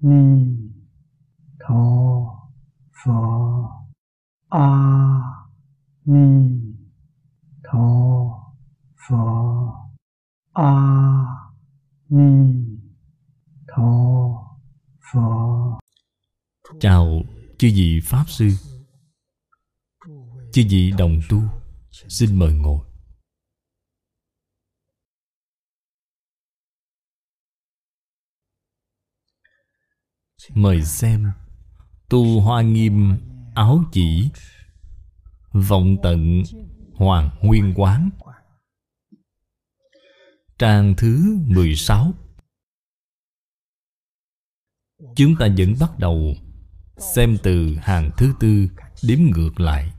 ni tho pho a ni tho pho a ni tho pho Chào chư vị Pháp Sư. Chư vị đồng tu, Xin mời ngồi. Mời xem. Tu Hoa Nghiêm Áo chỉ. Vọng tận Hoàng Nguyên Quán. Trang thứ 16 Chúng ta vẫn bắt đầu Xem từ hàng thứ tư Đếm ngược lại.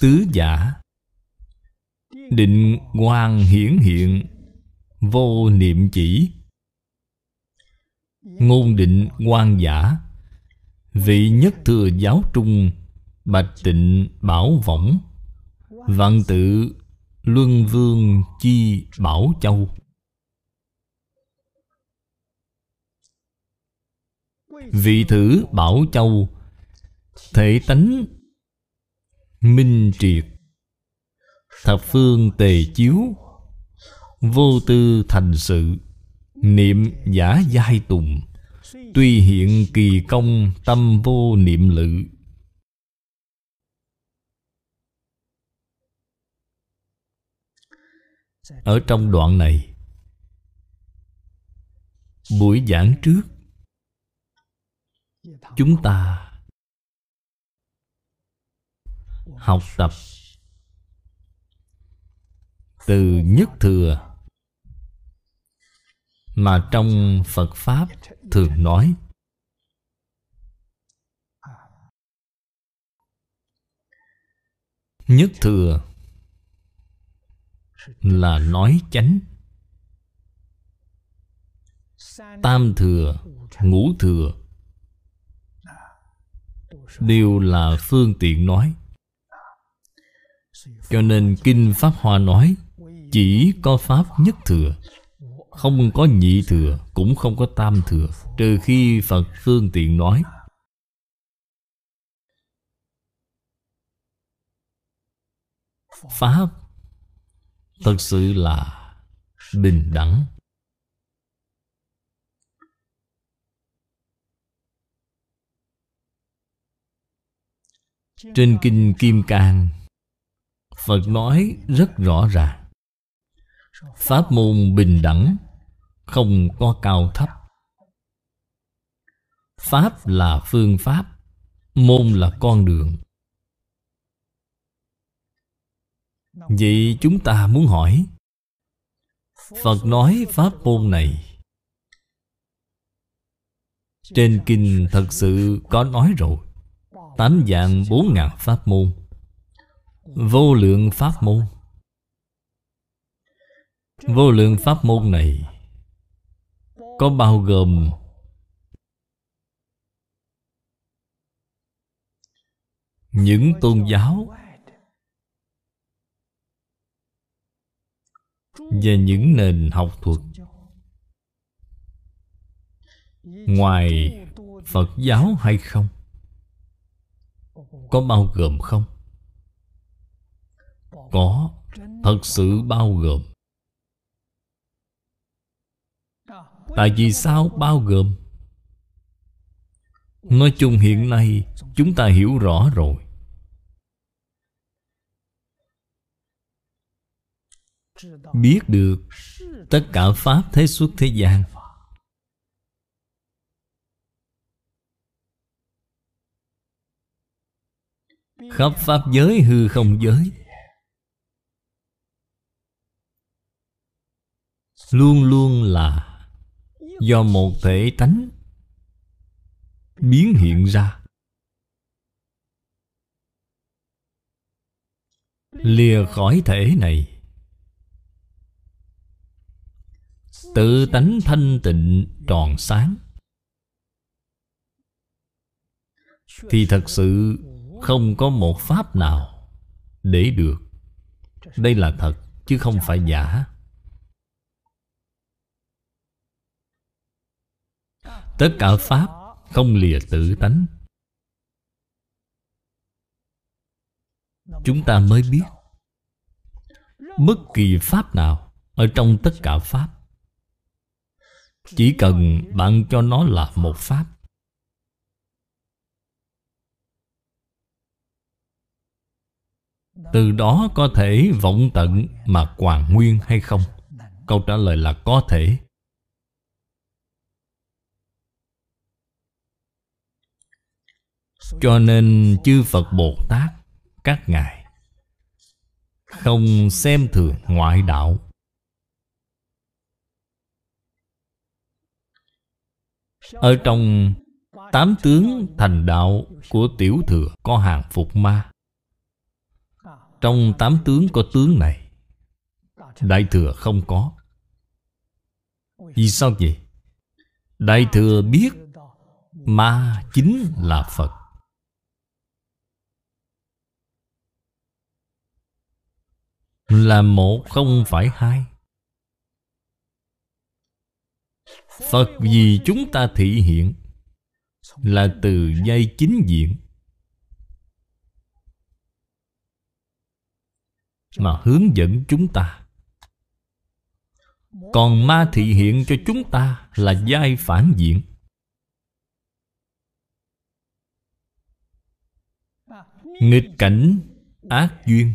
Tứ giả. Định quang hiển hiện. Vô niệm chỉ. Ngôn định quan giả. Vị nhất thừa giáo trung, Bạch tịnh bảo võng. Văn tự Luân vương chi bảo châu. Vị thử bảo châu, Thể tánh Minh triệt. Thập phương tề chiếu, Vô tư thành sự. Niệm giả giai tùng, Tuy hiện kỳ công Tâm vô niệm lự. Ở trong đoạn này, Buổi giảng trước, Chúng ta Học tập Từ nhất thừa. Mà trong Phật Pháp thường nói. Nhất thừa là nói chánh. Tam thừa, ngũ thừa Đều là phương tiện nói. Cho nên Kinh Pháp Hoa nói Chỉ có Pháp nhất thừa. Không có nhị thừa, Cũng không có tam thừa, Trừ khi Phật phương tiện nói. Pháp Thật sự là bình đẳng. Trên Kinh Kim Cang, Phật nói rất rõ ràng. Pháp môn bình đẳng không có cao thấp. Pháp là phương pháp, Môn là con đường. Vậy chúng ta muốn hỏi, Phật nói pháp môn này. Trên kinh thật sự có nói rồi, Tám dạng bốn ngàn pháp môn. Vô lượng pháp môn. Vô lượng pháp môn này có bao gồm Những tôn giáo Và những nền học thuật Ngoài Phật giáo hay không? Có bao gồm không? Có, Thật sự bao gồm Tại vì sao bao gồm? Nói chung hiện nay Chúng ta hiểu rõ rồi. Biết được Tất cả Pháp, thế xuất, thế gian. Khắp Pháp giới hư không giới. Luôn luôn là Do một thể tánh Biến hiện ra. Lìa khỏi thể này. Tự tánh thanh tịnh tròn sáng. Thì thật sự không có một pháp nào Để được. Đây là thật, chứ không phải giả. Tất cả Pháp không lìa tự tánh. Chúng ta mới biết Bất kỳ Pháp nào Ở trong tất cả Pháp, Chỉ cần bạn cho nó là một Pháp. Từ đó có thể vọng tận mà hoàn nguyên hay không? Câu trả lời là có thể. Cho nên chư Phật Bồ Tát, Các ngài, Không xem thường ngoại đạo. Ở trong tám tướng thành đạo của tiểu thừa có hàng phục ma. Trong tám tướng có tướng này, Đại thừa không có. Vì sao vậy? Đại thừa biết Ma chính là Phật. Là một không phải hai. Phật vì chúng ta thị hiện, Là từ dây chính diện. Mà hướng dẫn chúng ta. Còn ma thị hiện cho chúng ta Là giai phản diện. Nghịch cảnh ác duyên.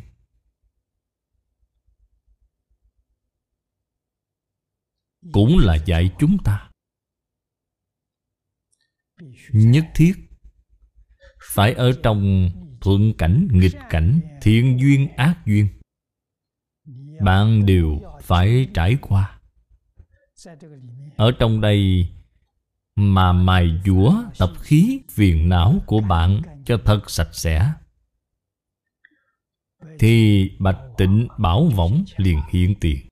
Cũng là dạy chúng ta. Nhất thiết phải ở trong thuận cảnh, nghịch cảnh, thiện duyên, ác duyên. Bạn đều phải trải qua. Ở trong đây mà mài dũa tập khí phiền não của bạn cho thật sạch sẽ, thì bạch tịnh bảo võng liền hiện tiền.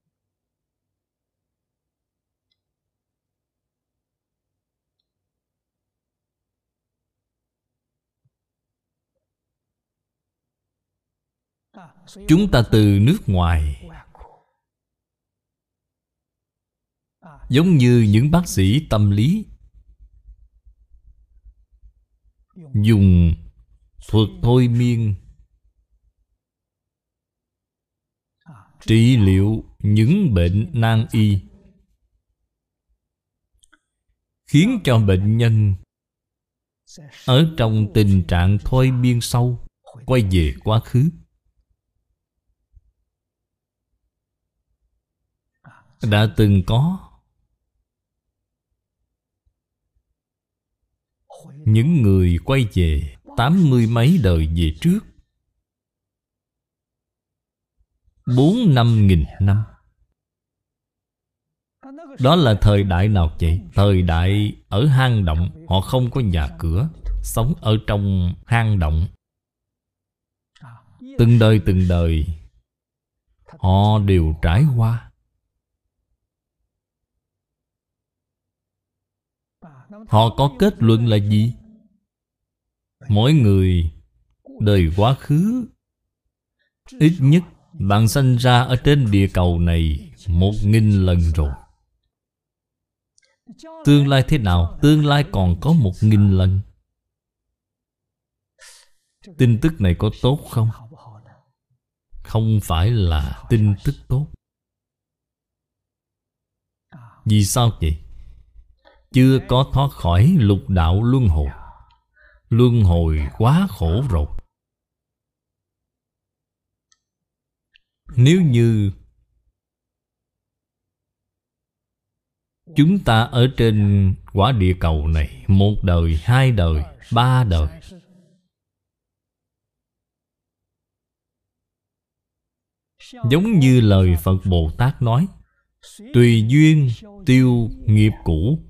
Chúng ta từ nước ngoài. Giống như những bác sĩ tâm lý. Dùng thuật thôi miên. Trị liệu những bệnh nan y. Khiến cho bệnh nhân Ở trong tình trạng thôi miên sâu Quay về quá khứ. Đã từng có. Những người quay về tám mươi mấy đời về trước. Bốn năm nghìn năm. Đó là thời đại nào vậy? Thời đại ở hang động. Họ không có nhà cửa. Sống ở trong hang động. Từng đời từng đời, Họ đều trải qua. Họ có kết luận là gì? Mỗi người, đời quá khứ Ít nhất, bạn sanh ra ở trên địa cầu này Một nghìn lần rồi Tương lai thế nào? Tương lai còn có một nghìn lần Tin tức này có tốt không? Không phải là tin tức tốt Vì sao vậy? Chưa có thoát khỏi lục đạo luân hồi. Luân hồi quá khổ rồi. Nếu như Chúng ta ở trên quả địa cầu này Một đời, hai đời, ba đời Giống như lời Phật Bồ Tát nói Tùy duyên tiêu nghiệp cũ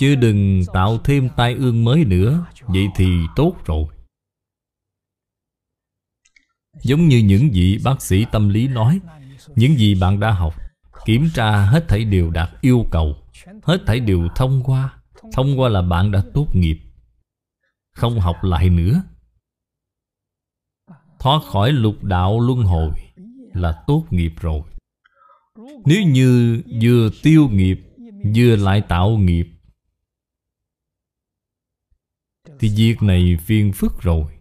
Chứ đừng tạo thêm tai ương mới nữa. Vậy thì tốt rồi. Giống như những vị bác sĩ tâm lý nói, Những gì bạn đã học, Kiểm tra hết thảy đều đạt yêu cầu, Hết thảy đều thông qua. Thông qua là bạn đã tốt nghiệp. Không học lại nữa. Thoát khỏi lục đạo luân hồi Là tốt nghiệp rồi. Nếu như vừa tiêu nghiệp, Vừa lại tạo nghiệp thì việc này phiền phức rồi.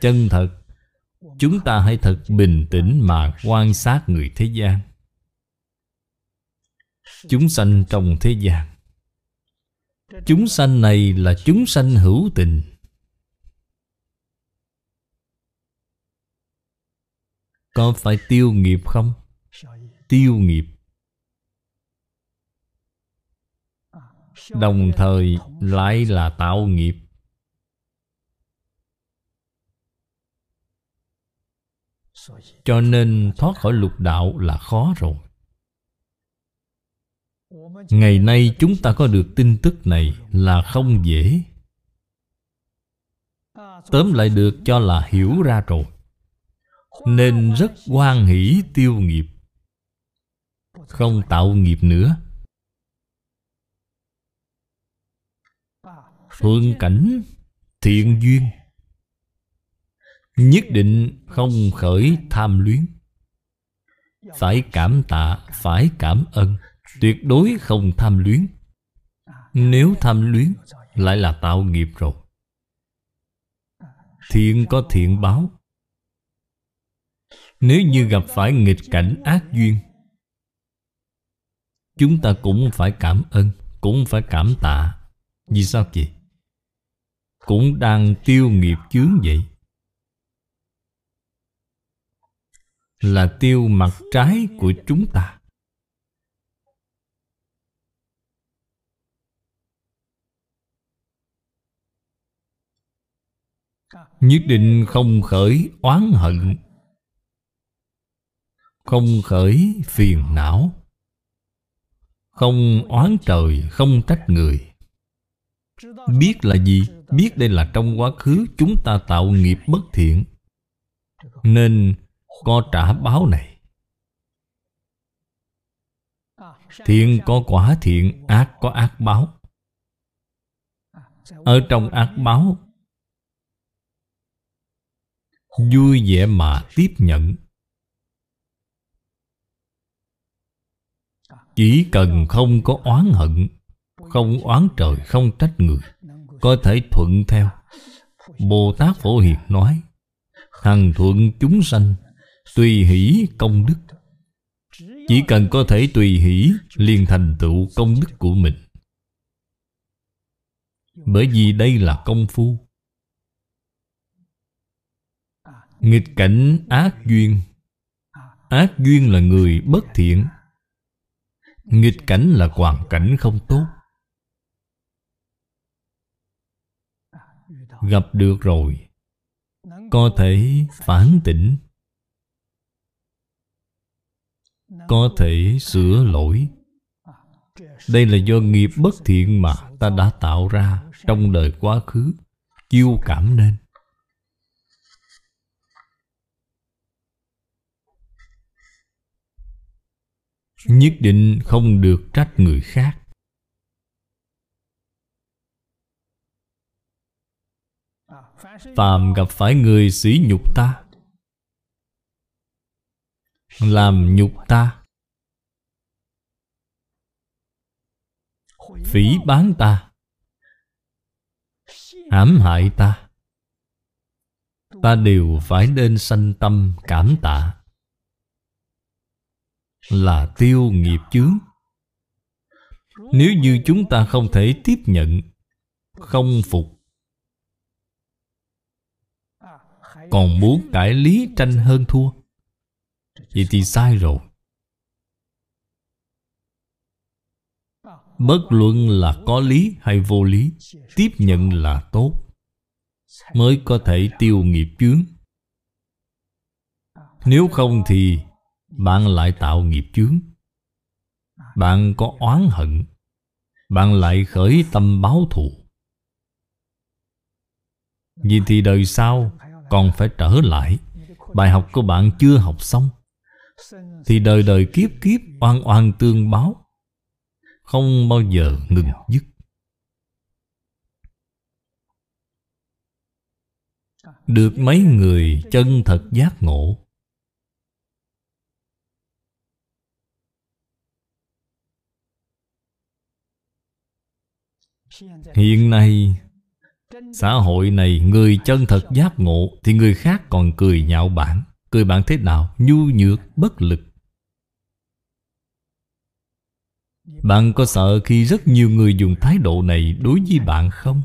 Chân thật, Chúng ta hãy thật bình tĩnh mà quan sát người thế gian. Chúng sanh trong thế gian. Chúng sanh này là chúng sanh hữu tình. Có phải tiêu nghiệp không? Tiêu nghiệp. Đồng thời, lại là tạo nghiệp. Cho nên thoát khỏi lục đạo là khó rồi. Ngày nay chúng ta có được tin tức này là không dễ. Tóm lại được cho là hiểu ra rồi. Nên rất hoan hỷ tiêu nghiệp. Không tạo nghiệp nữa. Phương cảnh thiện duyên. Nhất định không khởi tham luyến. Phải cảm tạ, phải cảm ơn. Tuyệt đối không tham luyến. Nếu tham luyến Lại là tạo nghiệp rồi. Thiện có thiện báo. Nếu như gặp phải nghịch cảnh ác duyên Chúng ta cũng phải cảm ơn Cũng phải cảm tạ. Vì sao vậy? Cũng đang tiêu nghiệp chướng vậy. Là tiêu mặt trái của chúng ta. Nhất định không khởi oán hận Không khởi phiền não Không oán trời, không trách người. Biết là gì? Biết đây là trong quá khứ chúng ta tạo nghiệp bất thiện. Nên có trả báo này. Thiện có quả thiện, ác có ác báo. Ở trong ác báo Vui vẻ mà tiếp nhận. Chỉ cần không có oán hận Không oán trời, không trách người Có thể thuận theo. Bồ Tát Phổ Hiền nói Hằng thuận chúng sanh Tùy hỷ công đức. Chỉ cần có thể tùy hỷ, liền thành tựu công đức của mình. Bởi vì đây là công phu. Nghịch cảnh ác duyên. Ác duyên là người bất thiện. Nghịch cảnh là hoàn cảnh không tốt. Gặp được rồi, Có thể phản tỉnh. Có thể sửa lỗi. Đây là do nghiệp bất thiện mà ta đã tạo ra Trong đời quá khứ, Chiêu cảm nên. Nhất định không được trách người khác. Phàm gặp phải người sỉ nhục ta làm nhục ta. Phỉ bán ta. Hãm hại ta. Ta đều phải nên sanh tâm cảm tạ. Là tiêu nghiệp chướng nếu như chúng ta không thể tiếp nhận, không phục, còn muốn cải lý tranh hơn thua vậy thì sai rồi. Bất luận là có lý hay vô lý, tiếp nhận là tốt, mới có thể tiêu nghiệp chướng. Nếu không thì bạn lại tạo nghiệp chướng. Bạn có oán hận, bạn lại khởi tâm báo thù. Vì thì đời sau còn phải trở lại. Bài học của bạn chưa học xong thì đời đời kiếp kiếp oan oan tương báo, không bao giờ ngừng dứt. Được mấy người chân thật giác ngộ, Hiện nay Xã hội này người chân thật giác ngộ Thì người khác còn cười nhạo bản. Cười bạn thế nào? Nhu nhược, bất lực Bạn có sợ khi rất nhiều người dùng thái độ này đối với bạn không?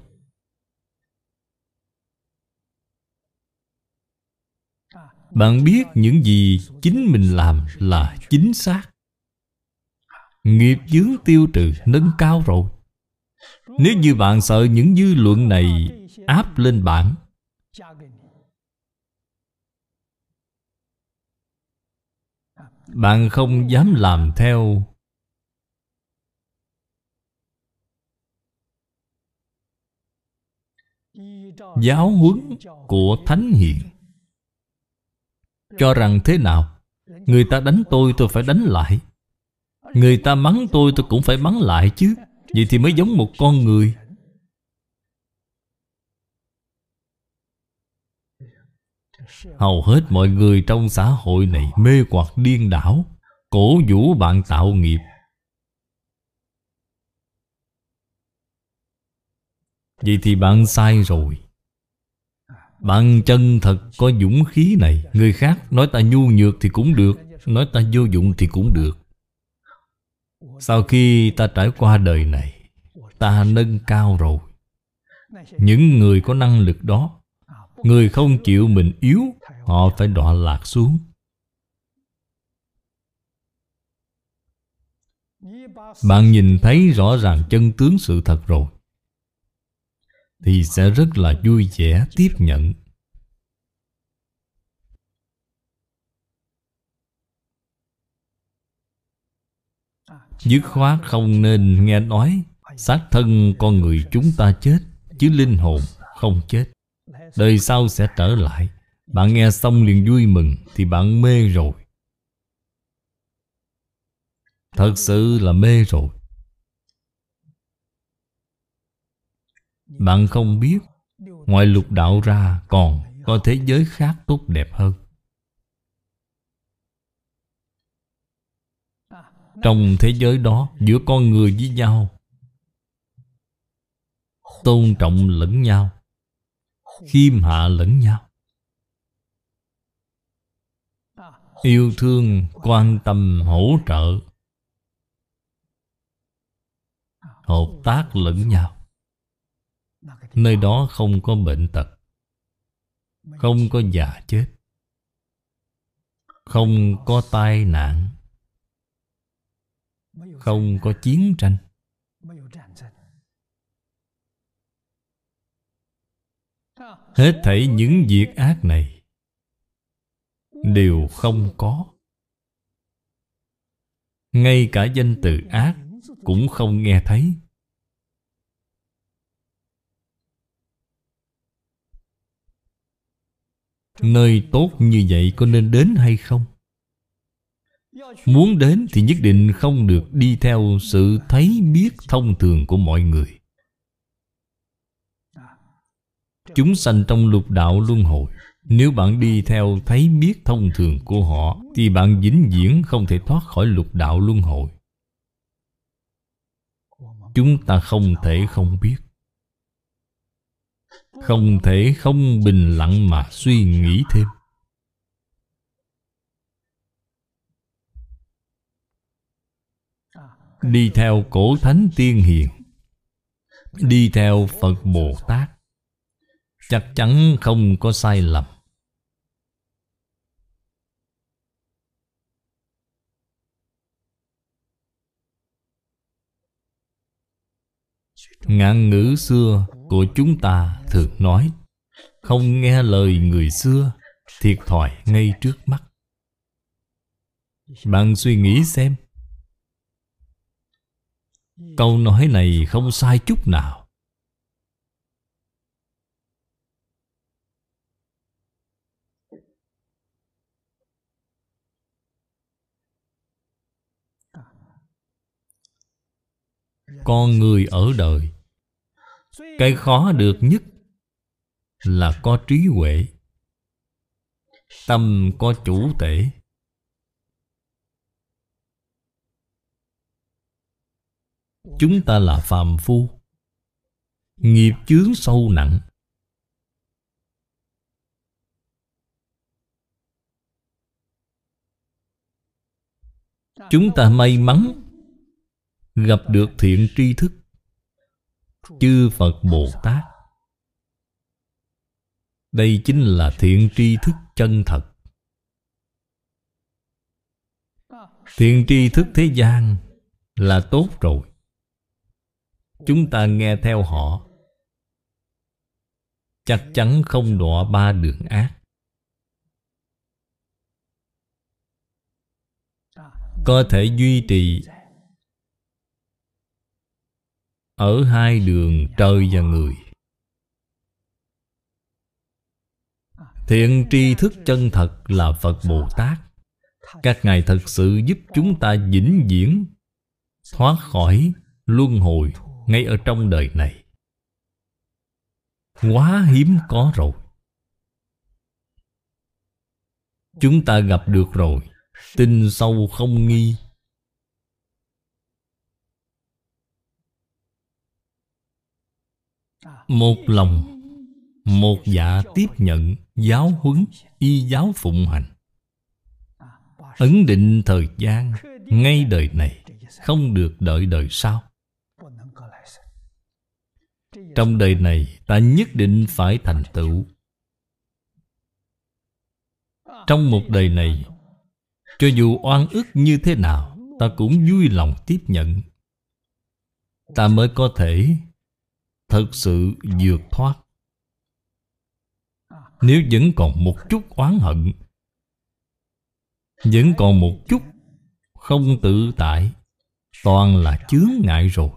Bạn biết những gì chính mình làm là chính xác Nghiệp chướng tiêu trừ nâng cao rồi Nếu như bạn sợ những dư luận này áp lên bạn Bạn không dám làm theo. Giáo huấn của Thánh Hiền Cho rằng thế nào? Người ta đánh tôi tôi phải đánh lại. Người ta mắng tôi tôi cũng phải mắng lại chứ. Vậy thì mới giống một con người. Hầu hết mọi người trong xã hội này mê hoặc điên đảo, Cổ vũ bạn tạo nghiệp. Vậy thì bạn sai rồi. Bạn chân thật có dũng khí này, Người khác nói ta nhu nhược thì cũng được, Nói ta vô dụng thì cũng được. Sau khi ta trải qua đời này, Ta nâng cao rồi. Những người có năng lực đó Người không chịu mình yếu, Họ phải đọa lạc xuống. Bạn nhìn thấy rõ ràng chân tướng sự thật rồi, Thì sẽ rất là vui vẻ tiếp nhận. Dứt khoát không nên nghe nói, xác thân con người chúng ta chết, Chứ linh hồn không chết. Đời sau sẽ trở lại. Bạn nghe xong liền vui mừng Thì bạn mê rồi. Thật sự là mê rồi. Bạn không biết Ngoài lục đạo ra còn có thế giới khác tốt đẹp hơn. Trong thế giới đó, Giữa con người với nhau, Tôn trọng lẫn nhau. Khiêm hạ lẫn nhau. Yêu thương, quan tâm, hỗ trợ. Hợp tác lẫn nhau. Nơi đó không có bệnh tật. Không có già chết. Không có tai nạn. Không có chiến tranh. Hết thảy những việc ác này Đều không có. Ngay cả danh từ ác Cũng không nghe thấy. Nơi tốt như vậy có nên đến hay không? Muốn đến thì nhất định không được đi theo sự thấy biết thông thường của mọi người. Chúng sanh trong lục đạo luân hồi. Nếu bạn đi theo thấy biết thông thường của họ, Thì bạn vĩnh viễn không thể thoát khỏi lục đạo luân hồi. Chúng ta không thể không biết. Không thể không bình lặng mà suy nghĩ thêm. Đi theo cổ thánh tiên hiền. Đi theo Phật Bồ Tát chắc chắn không có sai lầm. Ngạn ngữ xưa của chúng ta thường nói, không nghe lời người xưa, thiệt thòi ngay trước mắt. Bạn suy nghĩ xem, câu nói này không sai chút nào. Con người ở đời. Cái khó được nhất là có trí huệ. Tâm có chủ tể. Chúng ta là phàm phu. Nghiệp chướng sâu nặng. Chúng ta may mắn. Gặp được thiện tri thức. Chư Phật Bồ Tát. Đây chính là thiện tri thức chân thật. Thiện tri thức thế gian Là tốt rồi. Chúng ta nghe theo họ. Chắc chắn không đọa ba đường ác. Có thể duy trì ở hai đường trời và người. Thiện tri thức chân thật là Phật Bồ Tát. Các Ngài thật sự giúp chúng ta vĩnh viễn, Thoát khỏi luân hồi ngay ở trong đời này. Quá hiếm có rồi. Chúng ta gặp được rồi. Tin sâu không nghi. Một lòng, Một dạ tiếp nhận Giáo huấn, Y giáo phụng hành. Ấn định thời gian Ngay đời này, Không được đợi đời sau. Trong đời này, Ta nhất định phải thành tựu. Trong một đời này, Cho dù oan ức như thế nào, Ta cũng vui lòng tiếp nhận. Ta mới có thể Thật sự vượt thoát. Nếu vẫn còn một chút oán hận, Vẫn còn một chút Không tự tại, Toàn là chướng ngại rồi.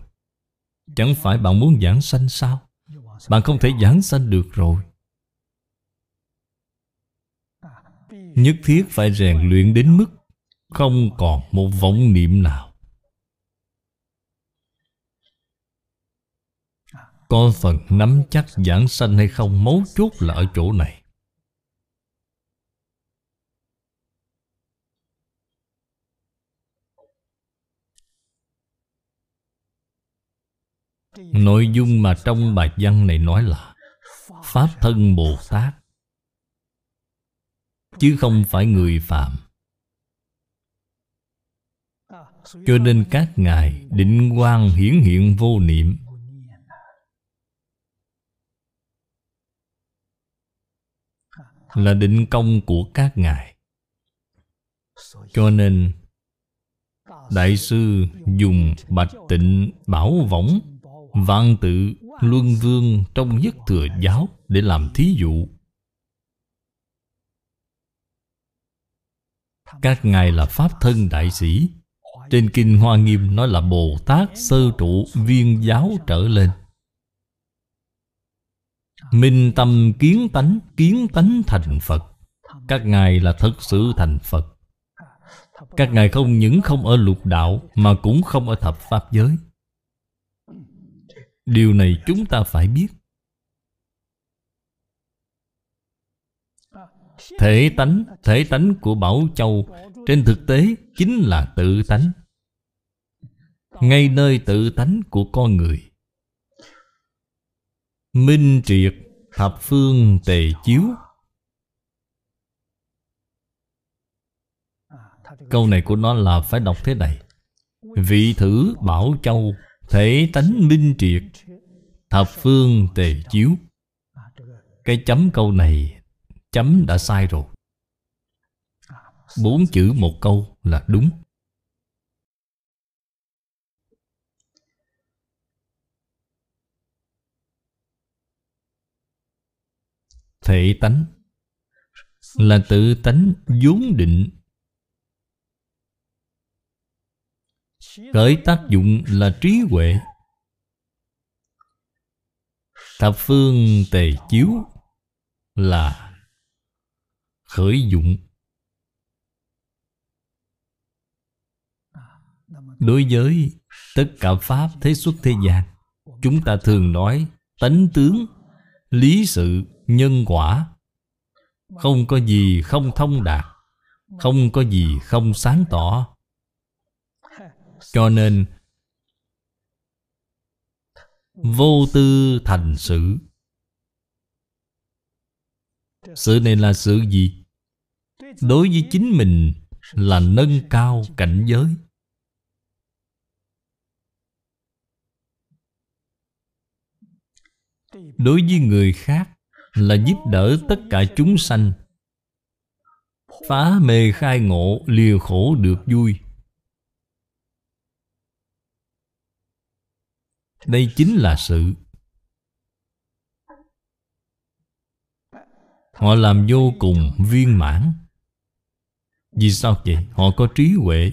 Chẳng phải bạn muốn giảng sanh sao? Bạn không thể giảng sanh được rồi. Nhất thiết phải rèn luyện đến mức Không còn một vọng niệm nào. Có phần nắm chắc giảng sanh hay không, Mấu chốt là ở chỗ này. Nội dung mà trong bài văn này nói là Pháp thân Bồ Tát, Chứ không phải người phạm Cho nên các ngài định quan hiển hiện vô niệm Là định công của các ngài. Cho nên, Đại sư dùng bạch tịnh bảo võng, Vạn tự luân vương trong nhất thừa giáo Để làm thí dụ. Các ngài là Pháp thân đại sĩ. Trên Kinh Hoa Nghiêm nói là Bồ Tát sơ trụ viên giáo trở lên. Minh tâm kiến tánh Kiến tánh thành Phật. Các ngài là thật sự thành Phật. Các ngài không những không ở lục đạo Mà cũng không ở thập Pháp giới. Điều này chúng ta phải biết. Thể tánh, thể tánh của Bảo Châu Trên thực tế chính là tự tánh. Ngay nơi tự tánh của con người. Minh triệt thập phương tề chiếu. Câu này của nó là phải đọc thế này. Vị thử Bảo Châu, Thể tánh minh triệt, Thập phương tề chiếu. Cái chấm câu này, Chấm đã sai rồi. Bốn chữ một câu là đúng. Thể tánh. Là tự tánh vốn định. Khởi tác dụng là trí huệ. Thập phương tề chiếu Là khởi dụng. Đối với tất cả Pháp thế xuất thế gian Chúng ta thường nói tánh tướng, lý sự, nhân quả. Không có gì không thông đạt, Không có gì không sáng tỏ. Cho nên, Vô tư thành sự. Sự này là sự gì? Đối với chính mình là nâng cao cảnh giới. Đối với người khác là giúp đỡ tất cả chúng sanh. Phá mê khai ngộ, lìa khổ được vui. Đây chính là sự. Họ làm vô cùng viên mãn. Vì sao vậy? Họ có trí huệ.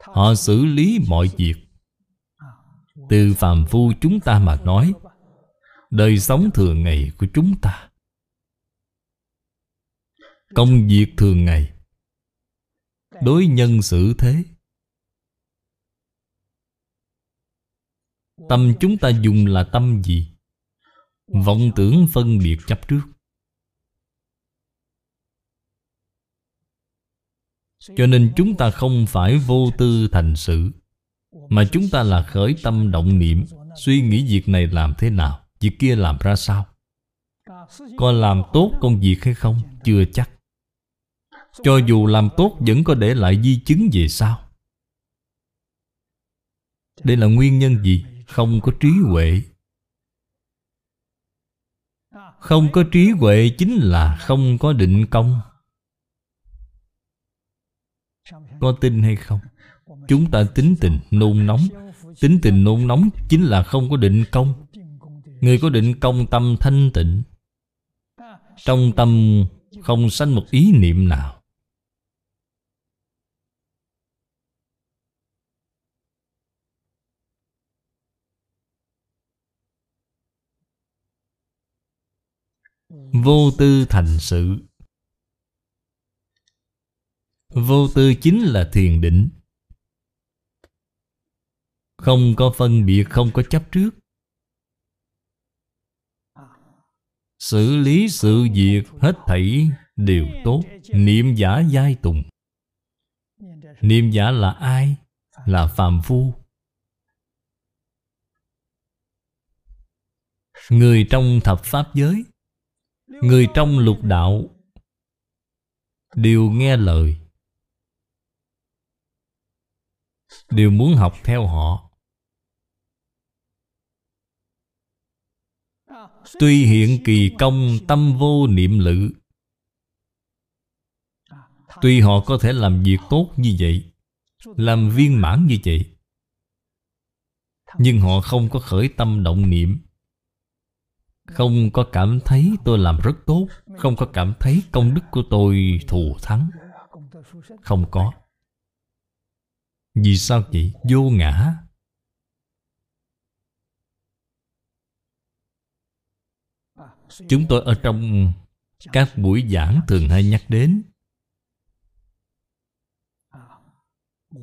Họ xử lý mọi việc. Từ phàm phu chúng ta mà nói Đời sống thường ngày của chúng ta. Công việc thường ngày. Đối nhân xử thế. Tâm chúng ta dùng là tâm gì? Vọng tưởng phân biệt chấp trước. Cho nên chúng ta không phải vô tư thành sự, Mà chúng ta là khởi tâm động niệm, Suy nghĩ việc này làm thế nào? Việc kia làm ra sao? Có làm tốt công việc hay không? Chưa chắc. Cho dù làm tốt, vẫn có để lại di chứng về sau. Đây là nguyên nhân gì? Không có trí huệ. Không có trí huệ chính là không có định công. Có tin hay không? Chúng ta tính tình nôn nóng. Tính tình nôn nóng chính là không có định công. Người có định công tâm thanh tịnh? Trong tâm không sanh một ý niệm nào. Vô tư thành sự. Vô tư chính là thiền định. Không có phân biệt, không có chấp trước. Xử lý sự việc hết thảy đều tốt. Niệm giả giai tùng. Niệm giả là ai? Là phàm phu. Người trong thập pháp giới, Người trong lục đạo Đều nghe lời, Đều muốn học theo họ. Tuy hiện kỳ công, tâm vô niệm lự. Tuy họ có thể làm việc tốt như vậy, Làm viên mãn như vậy, Nhưng họ không có khởi tâm động niệm. Không có cảm thấy tôi làm rất tốt, Không có cảm thấy công đức của tôi thù thắng. Không có. Vì sao vậy? Vô ngã. Chúng tôi ở trong các buổi giảng thường hay nhắc đến.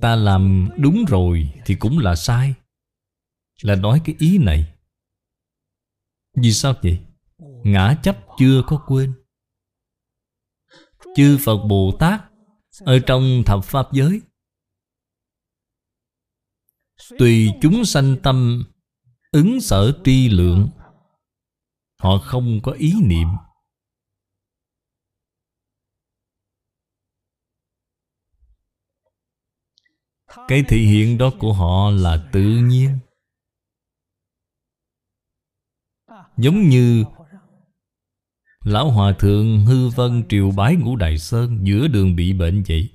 Ta làm đúng rồi thì cũng là sai, Là nói cái ý này. Vì sao vậy? Ngã chấp chưa có quên. Chư Phật Bồ Tát Ở trong thập Pháp giới, Tùy chúng sanh tâm Ứng sở tri lượng Họ không có ý niệm. Cái thị hiện đó của họ là tự nhiên. Giống như Lão Hòa Thượng hư vân triều bái ngũ Đại Sơn Giữa đường bị bệnh vậy.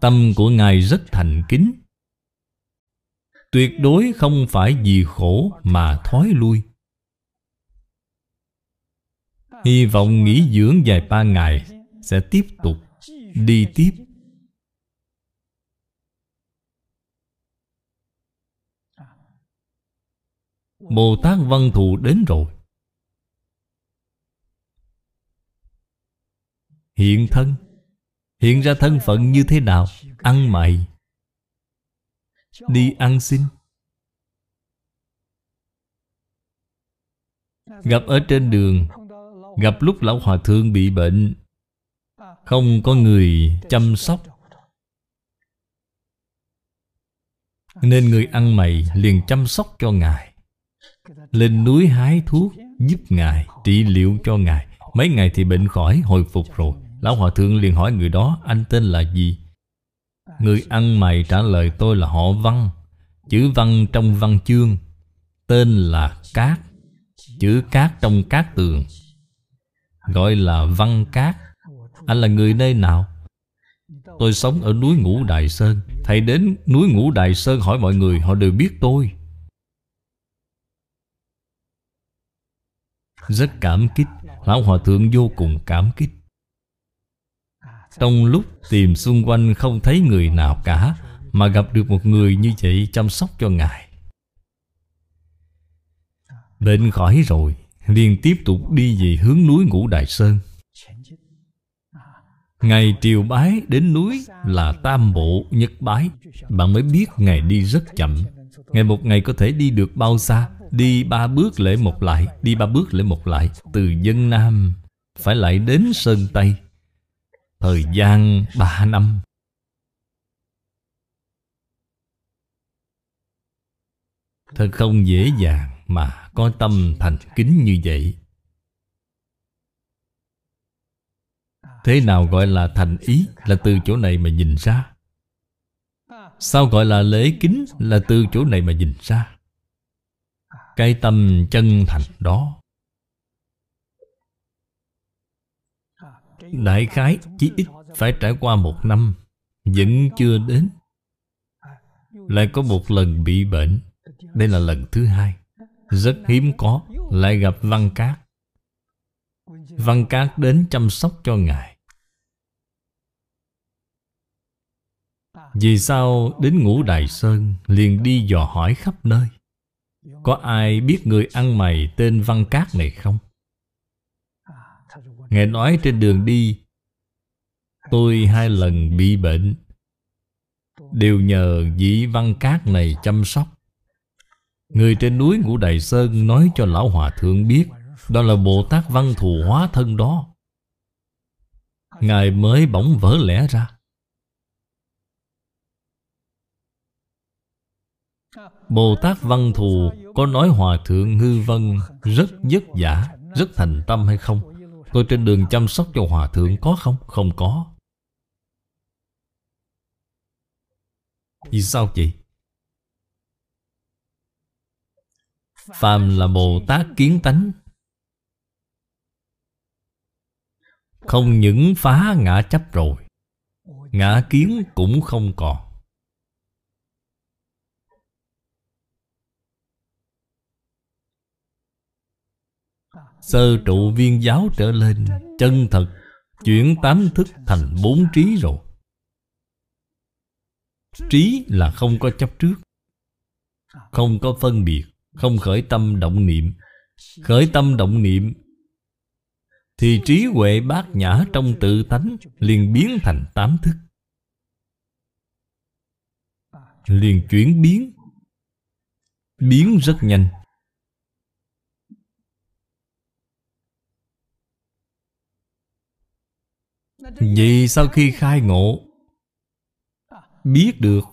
Tâm của Ngài rất thành kính. Tuyệt đối không phải vì khổ mà thoái lui. Hy vọng nghỉ dưỡng vài ba ngày Sẽ tiếp tục. Đi tiếp. Bồ Tát Văn Thù đến rồi. Hiện thân. Hiện ra thân phận như thế nào? Ăn mày. Đi ăn xin. Gặp ở trên đường Gặp lúc lão hòa thượng bị bệnh, Không có người chăm sóc. Nên người ăn mày liền chăm sóc cho Ngài. Lên núi hái thuốc Giúp Ngài trị liệu cho Ngài. Mấy ngày thì bệnh khỏi, hồi phục rồi. Lão Hòa Thượng liền hỏi người đó, Anh tên là gì? Người ăn mày trả lời, tôi là họ Văn. Chữ Văn trong văn chương Tên là Cát. Chữ Cát trong Cát Tường. Gọi là Văn Cát. Anh là người nơi nào? Tôi sống ở núi Ngũ Đại Sơn. Thầy đến núi Ngũ Đại Sơn hỏi mọi người, Họ đều biết tôi. Rất cảm kích. Lão Hòa Thượng vô cùng cảm kích. Trong lúc tìm xung quanh không thấy người nào cả, Mà gặp được một người như vậy chăm sóc cho Ngài. Bệnh khỏi rồi liền tiếp tục đi về hướng núi Ngũ Đại Sơn. Ngày triều bái đến núi là tam bộ, nhất bái. Bạn mới biết Ngài đi rất chậm. Ngày một ngày có thể đi được bao xa? Đi ba bước lễ một lại, Đi ba bước lễ một lại. Từ dân Nam Phải lại đến Sơn Tây. Thời gian ba năm. Thật không dễ dàng mà có tâm thành kính như vậy. Thế nào gọi là thành ý Là từ chỗ này mà nhìn ra. Sao gọi là lễ kính Là từ chỗ này mà nhìn ra. Cái tâm chân thành đó. Đại khái chí ít phải trải qua một năm, Vẫn chưa đến. Lại có một lần bị bệnh. Đây là lần thứ hai. Rất hiếm có, Lại gặp Văn Cát. Văn Cát đến chăm sóc cho Ngài. Vì sao đến ngũ Đại Sơn Liền đi dò hỏi khắp nơi? Có ai biết người ăn mày Tên Văn Cát này không? Ngài nói trên đường đi, Tôi hai lần bị bệnh. Đều nhờ vị Văn Cát này chăm sóc. Người trên núi Ngũ Đại Sơn nói cho Lão Hòa Thượng biết Đó là Bồ Tát Văn Thù hóa thân đó Ngài mới bỗng vỡ lẽ ra Bồ Tát Văn Thù có nói Hòa Thượng Ngư Vân rất vất vả, rất thành tâm hay không? Tôi trên đường chăm sóc cho Hòa Thượng có không? Không có. Vì sao vậy? Phàm là Bồ Tát kiến tánh. Không những phá ngã chấp rồi, Ngã kiến cũng không còn. Sơ trụ viên giáo trở lên, Chân thật, Chuyển tám thức thành bốn trí rồi. Trí là không có chấp trước, Không có phân biệt. Không khởi tâm động niệm. Khởi tâm động niệm, Thì trí huệ bát nhã trong tự tánh liền biến thành tám thức. Liền chuyển biến. Biến rất nhanh. Vì sau khi khai ngộ, Biết được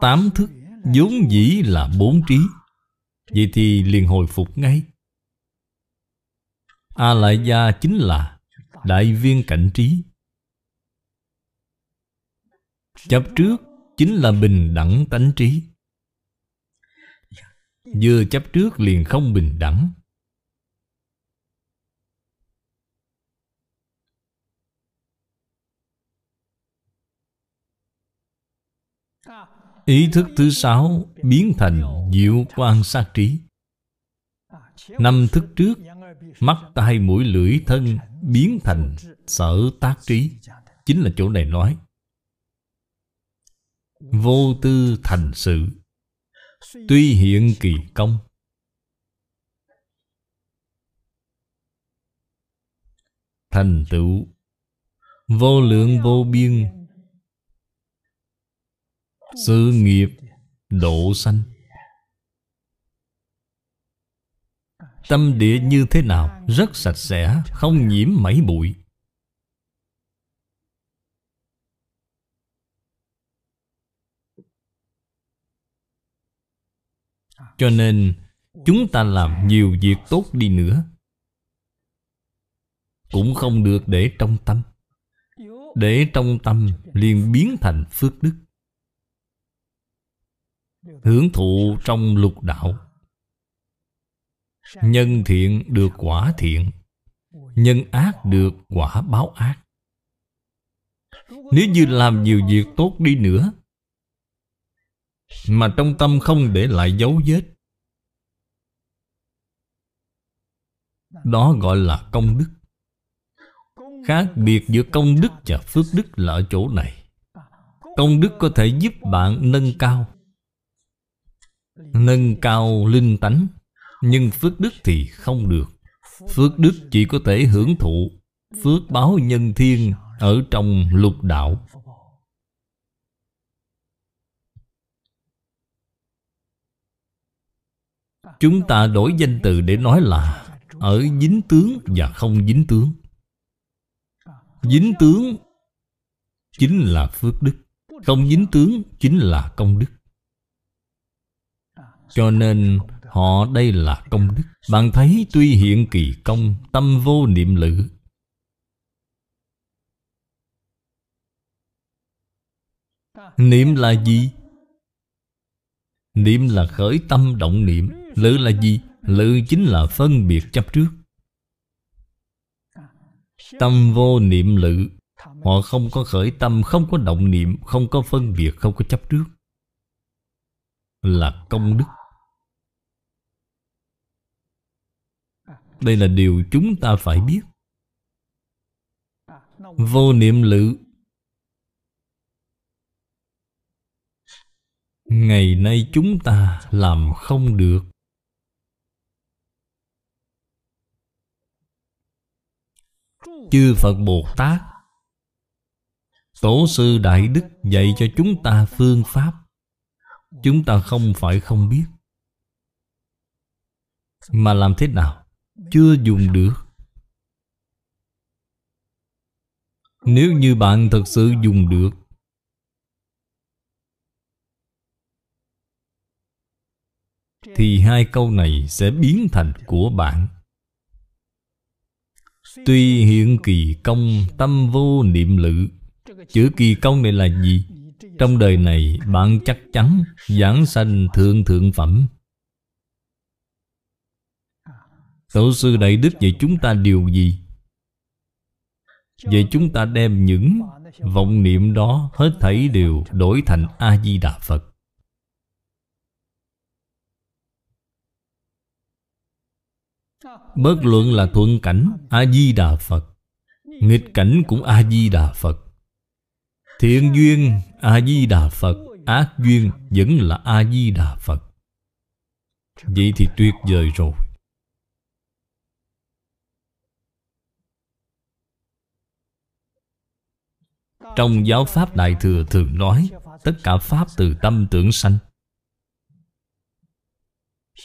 Tám thức vốn dĩ là bốn trí. Vậy thì liền hồi phục ngay. A lại gia chính là Đại viên cảnh trí. Chấp trước chính là bình đẳng tánh trí. Vừa chấp trước liền không bình đẳng. Ý thức thứ sáu biến thành diệu quan sát trí. Năm thức trước, Mắt, tai, mũi, lưỡi, thân biến thành sở tác trí. Chính là chỗ này nói. Vô tư thành sự, Tuy hiện kỳ công. Thành tựu, Vô lượng vô biên sự nghiệp độ sanh. Tâm địa như thế nào? Rất sạch sẽ, Không nhiễm mảy bụi. Cho nên, Chúng ta làm nhiều việc tốt đi nữa, Cũng không được để trong tâm. Để trong tâm liền biến thành phước đức. Hưởng thụ trong lục đạo. Nhân thiện được quả thiện, Nhân ác được quả báo ác. Nếu như làm nhiều việc tốt đi nữa, Mà trong tâm không để lại dấu vết, Đó gọi là công đức. Khác biệt giữa công đức và phước đức là ở chỗ này. Công đức có thể giúp bạn nâng cao Nâng cao linh tánh, Nhưng phước đức thì không được. Phước đức chỉ có thể hưởng thụ, Phước báo nhân thiên Ở trong lục đạo. Chúng ta đổi danh từ để nói là Ở dính tướng và không dính tướng. Dính tướng Chính là phước đức, Không dính tướng chính là công đức. Cho nên họ đây là công đức. Bạn thấy tuy hiện kỳ công, Tâm vô niệm lự. Niệm là gì? Niệm là khởi tâm động niệm. Lự là gì? Lự chính là phân biệt chấp trước. Tâm vô niệm lự. Họ không có khởi tâm, Không có động niệm, Không có phân biệt, Không có chấp trước. Là công đức. Đây là điều chúng ta phải biết. Vô niệm lự. Ngày nay chúng ta làm không được. Chư Phật Bồ Tát, Tổ sư Đại Đức dạy cho chúng ta phương pháp. Chúng ta không phải không biết. Mà làm thế nào? Chưa dùng được. Nếu như bạn thật sự dùng được, Thì hai câu này sẽ biến thành của bạn. Tuy hiện kỳ công tâm vô niệm lự, Chữ kỳ công này là gì? Trong đời này, bạn chắc chắn giảng sanh thượng thượng phẩm. Tổ sư Đại Đức dạy chúng ta điều gì? Vậy chúng ta đem những vọng niệm đó Hết thảy đều đổi thành A-di-đà Phật. Bất luận là thuận cảnh, A-di-đà Phật, Nghịch cảnh cũng A-di-đà Phật. Thiện duyên, A-di-đà Phật, Ác duyên vẫn là A-di-đà Phật. Vậy thì tuyệt vời rồi. Trong giáo Pháp Đại Thừa thường nói, Tất cả Pháp từ tâm tưởng sanh.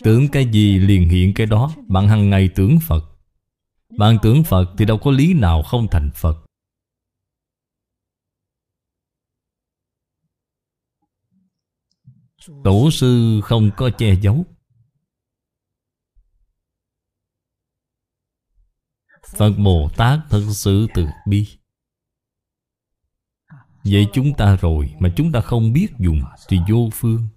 Tưởng cái gì liền hiện cái đó, Bạn hằng ngày tưởng Phật. Bạn tưởng Phật thì đâu có lý nào không thành Phật. Tổ sư không có che giấu. Phật Bồ Tát thật sự từ bi. Vậy chúng ta rồi mà chúng ta không biết dùng Thì vô phương.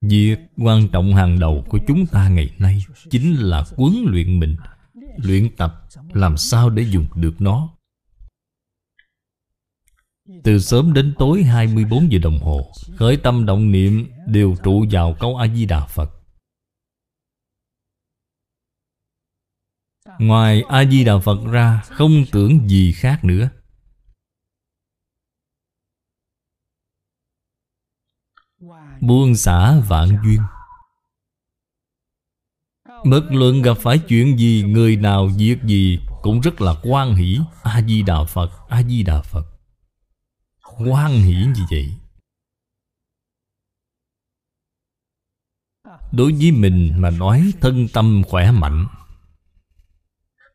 Việc quan trọng hàng đầu của chúng ta ngày nay Chính là huấn luyện mình, Luyện tập làm sao để dùng được nó. Từ sớm đến tối 24 giờ đồng hồ, Khởi tâm động niệm đều trụ vào câu A-di-đà Phật. Ngoài A-di-đà Phật ra, Không tưởng gì khác nữa. Buông xả vạn duyên. Bất luận gặp phải chuyện gì, Người nào việc gì Cũng rất là quan hỷ. A-di-đà Phật A-di-đà Phật. Quan hỷ như vậy. Đối với mình mà nói, thân tâm khỏe mạnh.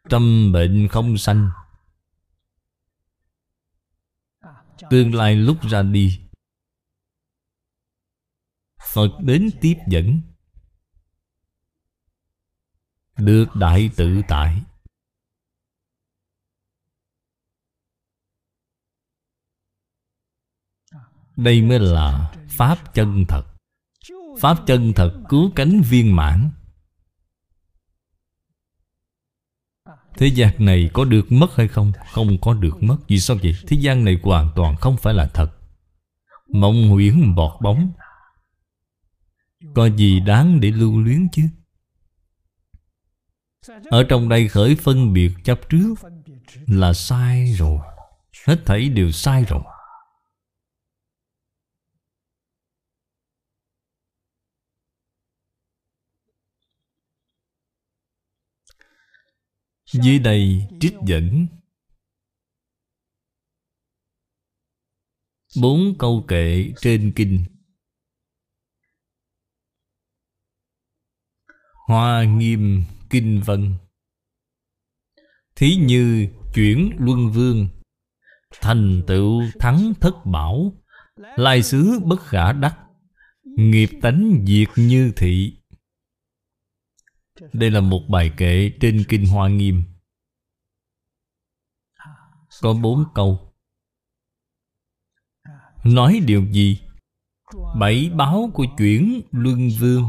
Tâm bệnh không sanh. Tương lai lúc ra đi Phật đến tiếp dẫn. Được đại tự tại. Đây mới là Pháp chân thật. Pháp chân thật cứu cánh viên mãn. Thế gian này có được mất hay không? Không có được mất. Vì sao vậy? Thế gian này hoàn toàn không phải là thật. Mộng huyễn bọt bóng. Có gì đáng để lưu luyến chứ? Ở trong đây khởi phân biệt chấp trước Là sai rồi. Hết thảy đều sai rồi. Dưới đây trích dẫn. Bốn câu kệ trên kinh. Hoa nghiêm kinh vân. Thí như chuyển luân vương, Thành tựu thắng thất bảo Lai xứ bất khả đắc, Nghiệp tánh diệt như thị. Đây là một bài kệ trên Kinh Hoa Nghiêm. Có bốn câu. Nói điều gì? Bảy báo của chuyển Luân Vương.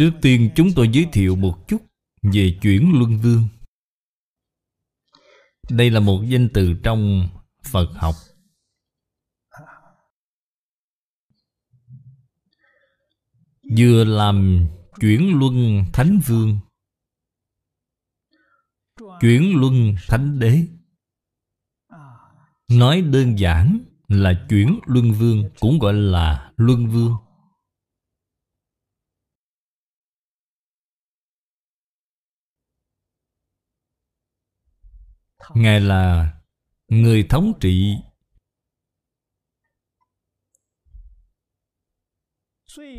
Trước tiên chúng tôi giới thiệu một chút về chuyển luân vương. Đây là một danh từ trong Phật học. Vừa làm chuyển luân thánh vương, Chuyển luân thánh đế Nói đơn giản là chuyển luân vương Cũng gọi là luân vương Ngài là người thống trị.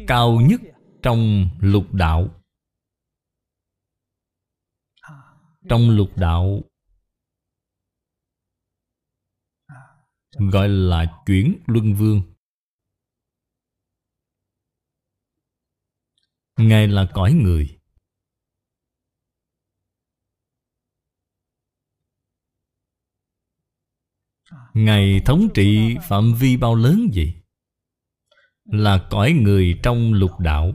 Cao nhất trong lục đạo. Trong lục đạo. Gọi là chuyển luân vương. Ngài là cõi người. Ngài thống trị phạm vi bao lớn vậy? Là cõi người trong lục đạo.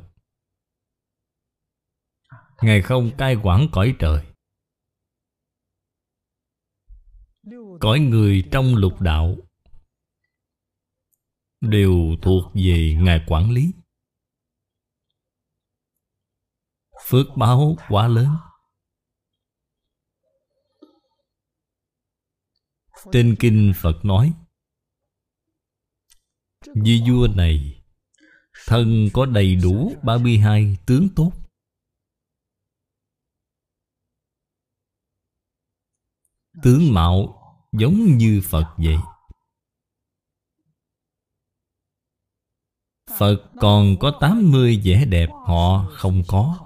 Ngài không cai quản cõi trời. Cõi người trong lục đạo Đều thuộc về Ngài quản lý. Phước báo quá lớn. Trên kinh Phật nói, Di vua này, Thân có đầy đủ 32 tướng tốt. Tướng mạo giống như Phật vậy. Phật còn có 80 vẻ đẹp họ không có.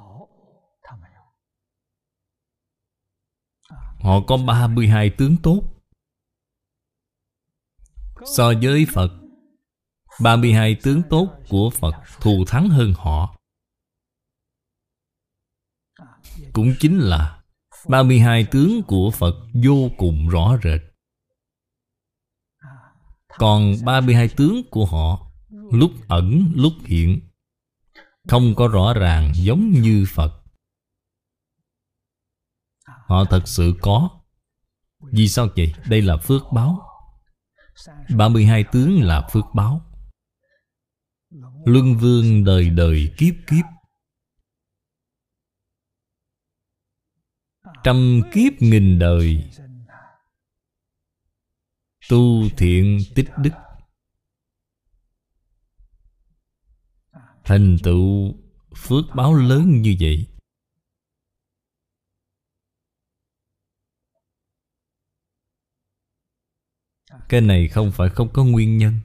Họ có 32 tướng tốt. So với Phật 32 tướng tốt của Phật thù thắng hơn họ. Cũng chính là 32 tướng của Phật vô cùng rõ rệt. Còn 32 tướng của họ Lúc ẩn, lúc hiện, Không có rõ ràng giống như Phật. Họ thật sự có. Vì sao vậy? Đây là phước báo. 32 tướng là phước báo. Luân vương đời đời kiếp kiếp. Trăm kiếp nghìn đời. Tu thiện tích đức. Thành tựu phước báo lớn như vậy. Cái này không phải không có nguyên nhân.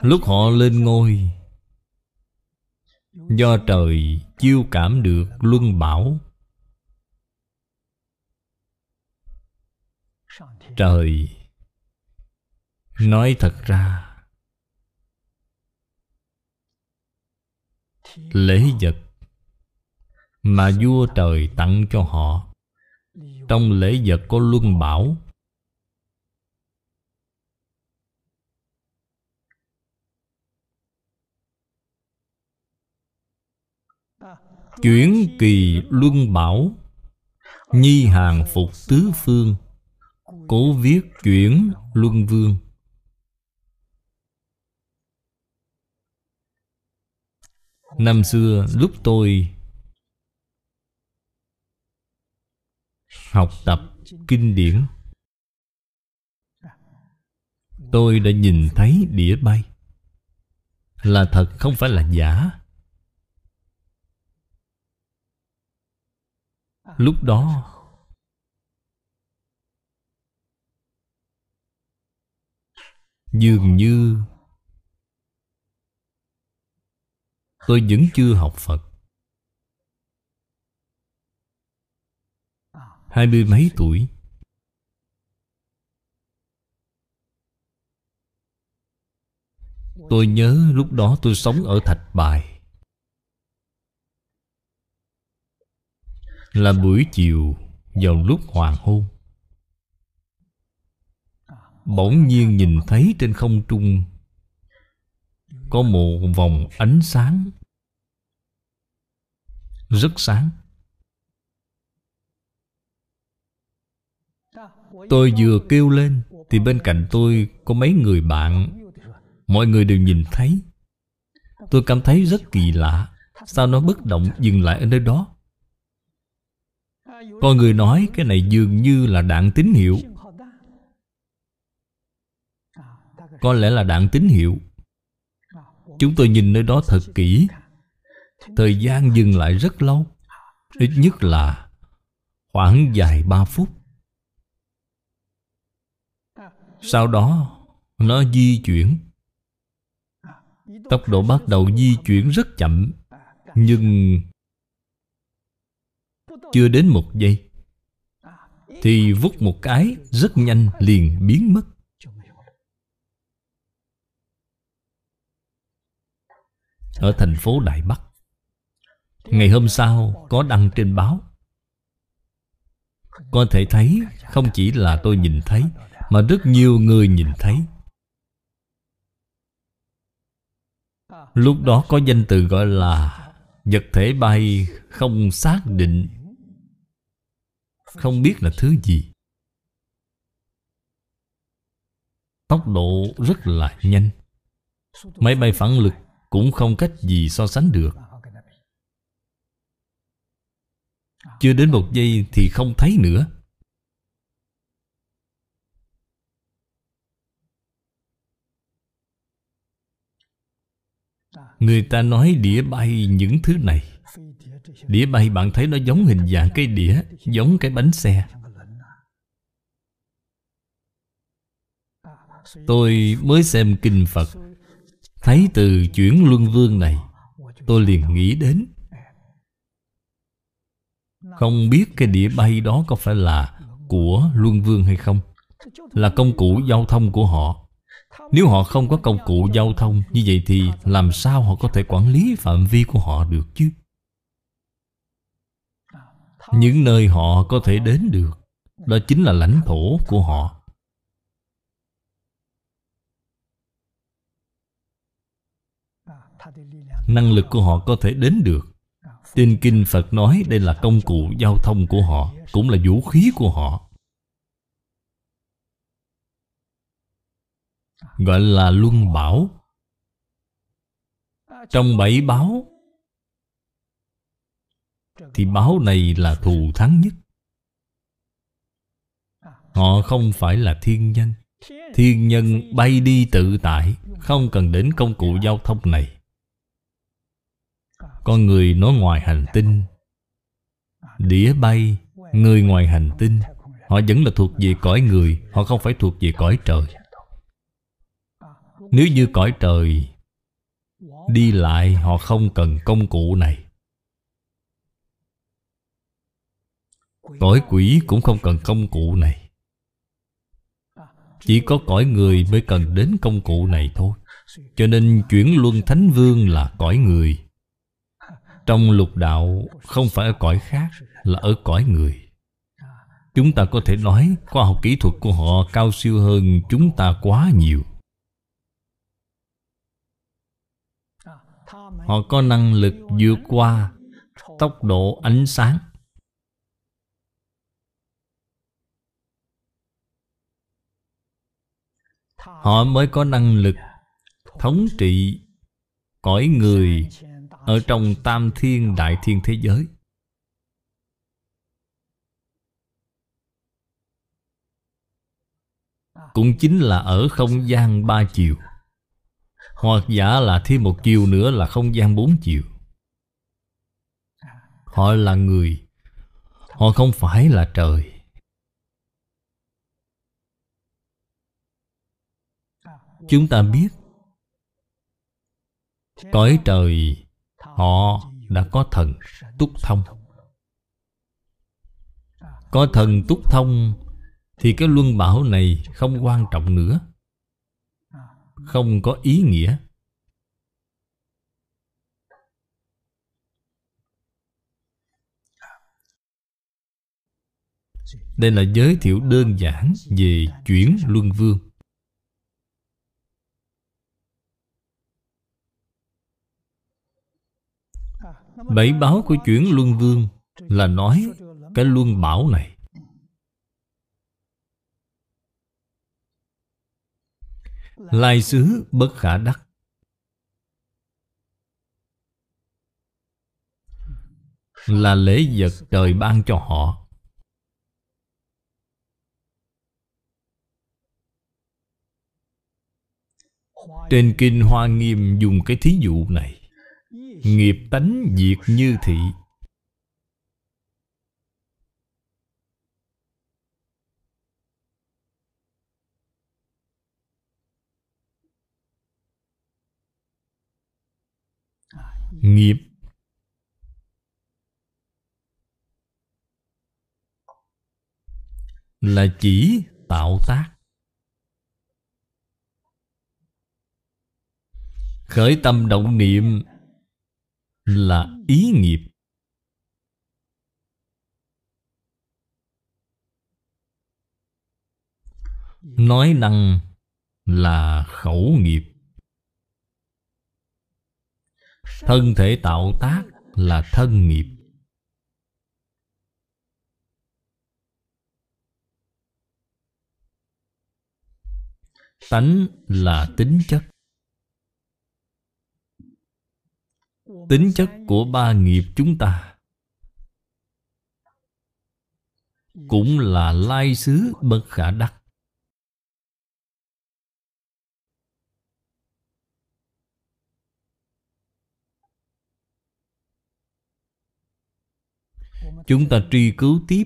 Lúc họ lên ngôi, Do trời chiêu cảm được luân bảo. Trời Nói thật ra, Lễ vật Mà vua trời tặng cho họ trong lễ vật có luân bảo. Chuyển kỳ luân bảo. Nhi hàng phục tứ phương. Cố viết chuyển luân vương. Năm xưa, lúc tôi Học tập kinh điển. Tôi đã nhìn thấy đĩa bay. Là thật, không phải là giả. Lúc đó, Dường như Tôi vẫn chưa học Phật. Hai mươi mấy tuổi? Tôi nhớ lúc đó tôi sống ở Thạch Bài. Là buổi chiều Vào lúc hoàng hôn. Bỗng nhiên nhìn thấy trên không trung Có một vòng ánh sáng Rất sáng. Tôi vừa kêu lên, Thì bên cạnh tôi có mấy người bạn. Mọi người đều nhìn thấy. Tôi cảm thấy rất kỳ lạ, Sao nó bất động dừng lại ở nơi đó? Có người nói cái này dường như là đạn tín hiệu. Có lẽ là đạn tín hiệu. Chúng tôi nhìn nơi đó thật kỹ. Thời gian dừng lại rất lâu. Ít nhất là khoảng dài ba phút. Sau đó, Nó di chuyển. Tốc độ bắt đầu di chuyển rất chậm, Nhưng Chưa đến một giây Thì vút một cái Rất nhanh liền biến mất. Ở thành phố Đại Bắc, Ngày hôm sau có đăng trên báo. Có thể thấy, Không chỉ là tôi nhìn thấy mà rất nhiều người nhìn thấy. Lúc đó có danh từ gọi là Vật thể bay không xác định. Không biết là thứ gì. Tốc độ rất là nhanh. Máy bay phản lực cũng không cách gì so sánh được. Chưa đến một giây thì không thấy nữa. Người ta nói đĩa bay những thứ này. Đĩa bay, bạn thấy nó giống hình dạng cái đĩa, giống cái bánh xe. Tôi mới xem kinh phật. Thấy từ chuyển luân vương này, Tôi liền nghĩ đến. Không biết cái đĩa bay đó có phải là Của luân vương hay không? Là công cụ giao thông của họ. Nếu họ không có công cụ giao thông Như vậy thì làm sao họ có thể quản lý phạm vi của họ được chứ? Những nơi họ có thể đến được, Đó chính là lãnh thổ của họ. Năng lực của họ có thể đến được. Tin Kinh Phật nói đây là công cụ giao thông của họ, Cũng là vũ khí của họ. Gọi là luân bảo. Trong bảy báo, Thì báo này là thù thắng nhất. Họ không phải là thiên nhân. Thiên nhân bay đi tự tại, Không cần đến công cụ giao thông này. Con người nó ngoài hành tinh. Đĩa bay, Người ngoài hành tinh. Họ vẫn là thuộc về cõi người, Họ không phải thuộc về cõi trời. Nếu như cõi trời Đi lại, họ không cần công cụ này. Cõi quỷ cũng không cần công cụ này. Chỉ có cõi người mới cần đến công cụ này thôi. Cho nên chuyển luân thánh vương là cõi người. Trong lục đạo, không phải ở cõi khác, Là ở cõi người. Chúng ta có thể nói khoa học kỹ thuật của họ cao siêu hơn chúng ta quá nhiều. Họ có năng lực vượt qua tốc độ ánh sáng. Họ mới có năng lực thống trị cõi người ở trong tam thiên đại thiên thế giới. Cũng chính là ở không gian ba chiều hoặc giả là thêm một chiều nữa là không gian bốn chiều. Họ là người, họ không phải là trời. Chúng ta biết, cõi trời, họ đã có thần túc thông. Có thần túc thông thì cái luân bảo này không quan trọng nữa. Không có ý nghĩa. Đây là giới thiệu đơn giản về chuyển luân vương. Bảy báo của chuyển luân vương Là nói cái luân bảo này. Lai xứ bất khả đắc. Là lễ vật trời ban cho họ. Trên Kinh Hoa Nghiêm dùng cái thí dụ này. Nghiệp tánh diệt như thị. Nghiệp. Là chỉ tạo tác. Khởi tâm động niệm là ý nghiệp. Nói năng là khẩu nghiệp. Thân thể tạo tác là thân nghiệp. Tánh là tính chất. Tính chất của ba nghiệp chúng ta Cũng là lai xứ bất khả đắc. Chúng ta truy cứu tiếp.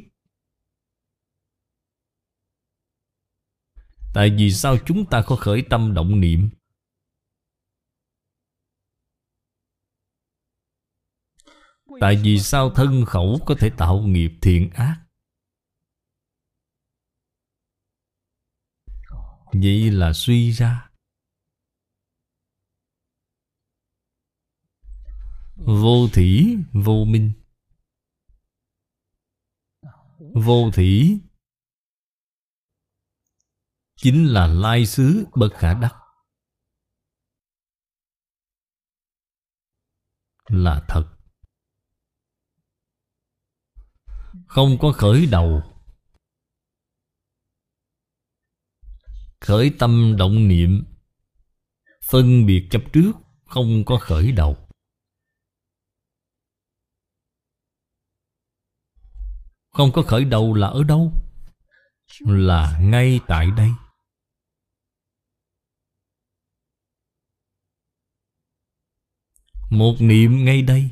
Tại vì sao chúng ta có khởi tâm động niệm? Tại vì sao thân khẩu có thể tạo nghiệp thiện ác? Vậy là suy ra. Vô thủy, vô minh. Vô thủy Chính là lai xứ bất khả đắc. Là thật. Không có khởi đầu. Khởi tâm động niệm. Phân biệt chấp trước, Không có khởi đầu. Không có khởi đầu là ở đâu? Là ngay tại đây. Một niệm ngay đây.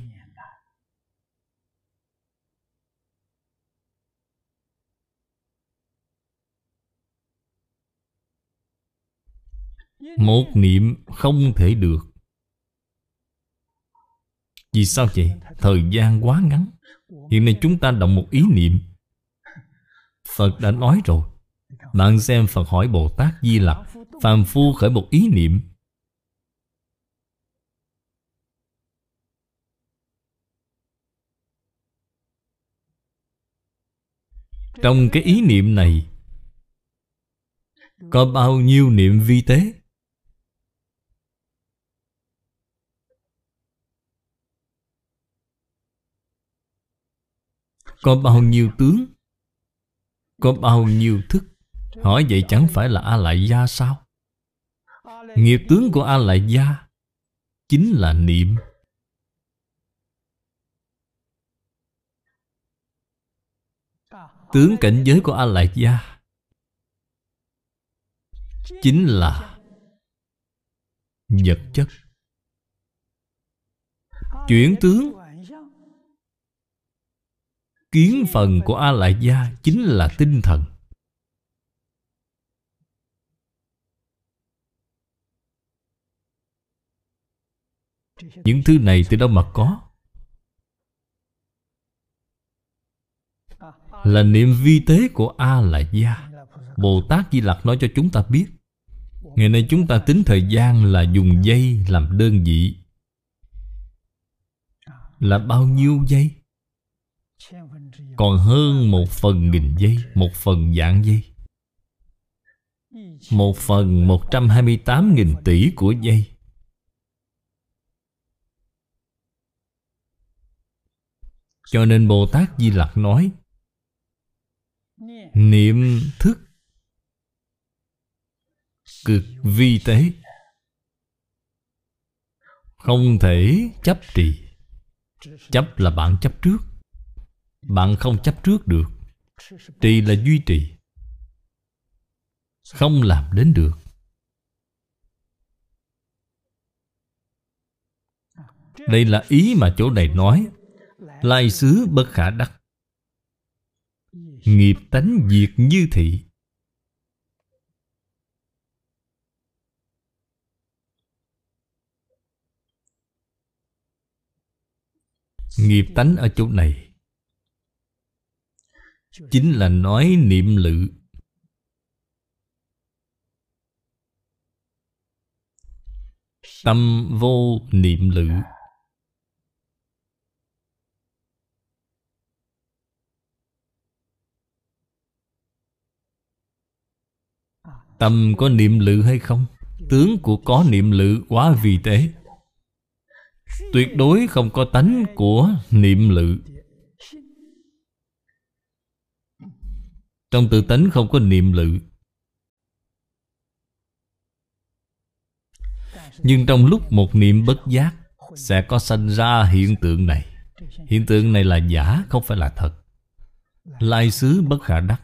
Một niệm không thể được. Vì sao vậy? Thời gian quá ngắn. Hiện nay chúng ta động một ý niệm. Phật đã nói rồi. Bạn xem Phật hỏi Bồ Tát Di Lặc, Phàm phu khởi một ý niệm. Trong cái ý niệm này, Có bao nhiêu niệm vi tế? Có bao nhiêu tướng? Có bao nhiêu thức? Hỏi vậy chẳng phải là A-lại gia sao? Nghiệp tướng của A-lại gia Chính là niệm. Tướng cảnh giới của A-lại gia Chính là Vật chất. Chuyển tướng Kiến phần của A-lại gia Chính là tinh thần. Những thứ này từ đâu mà có? Là niệm vi tế của A-lại gia Bồ Tát Di Lặc nói cho chúng ta biết. Ngày nay chúng ta tính thời gian là dùng giây làm đơn vị. Là bao nhiêu giây? Còn hơn một phần nghìn giây, Một phần dạng giây. Một phần 128 nghìn tỷ của giây. Cho nên Bồ Tát Di Lặc nói, Niệm thức Cực vi tế, Không thể chấp trì. Chấp là bạn chấp trước. Bạn không chấp trước được. Trì là duy trì, Không làm đến được. Đây là ý mà chỗ này nói, Lai xứ bất khả đắc. Nghiệp tánh diệt như thị. Nghiệp tánh ở chỗ này Chính là nói niệm lự. Tâm vô niệm lự. Tâm có niệm lự hay không? Tướng của có niệm lự quá vì tế Tuyệt đối không có tánh của niệm lự. Trong tự tánh không có niệm lự. Nhưng trong lúc một niệm bất giác, Sẽ có sanh ra hiện tượng này. Hiện tượng này là giả, không phải là thật. Lai xứ bất khả đắc.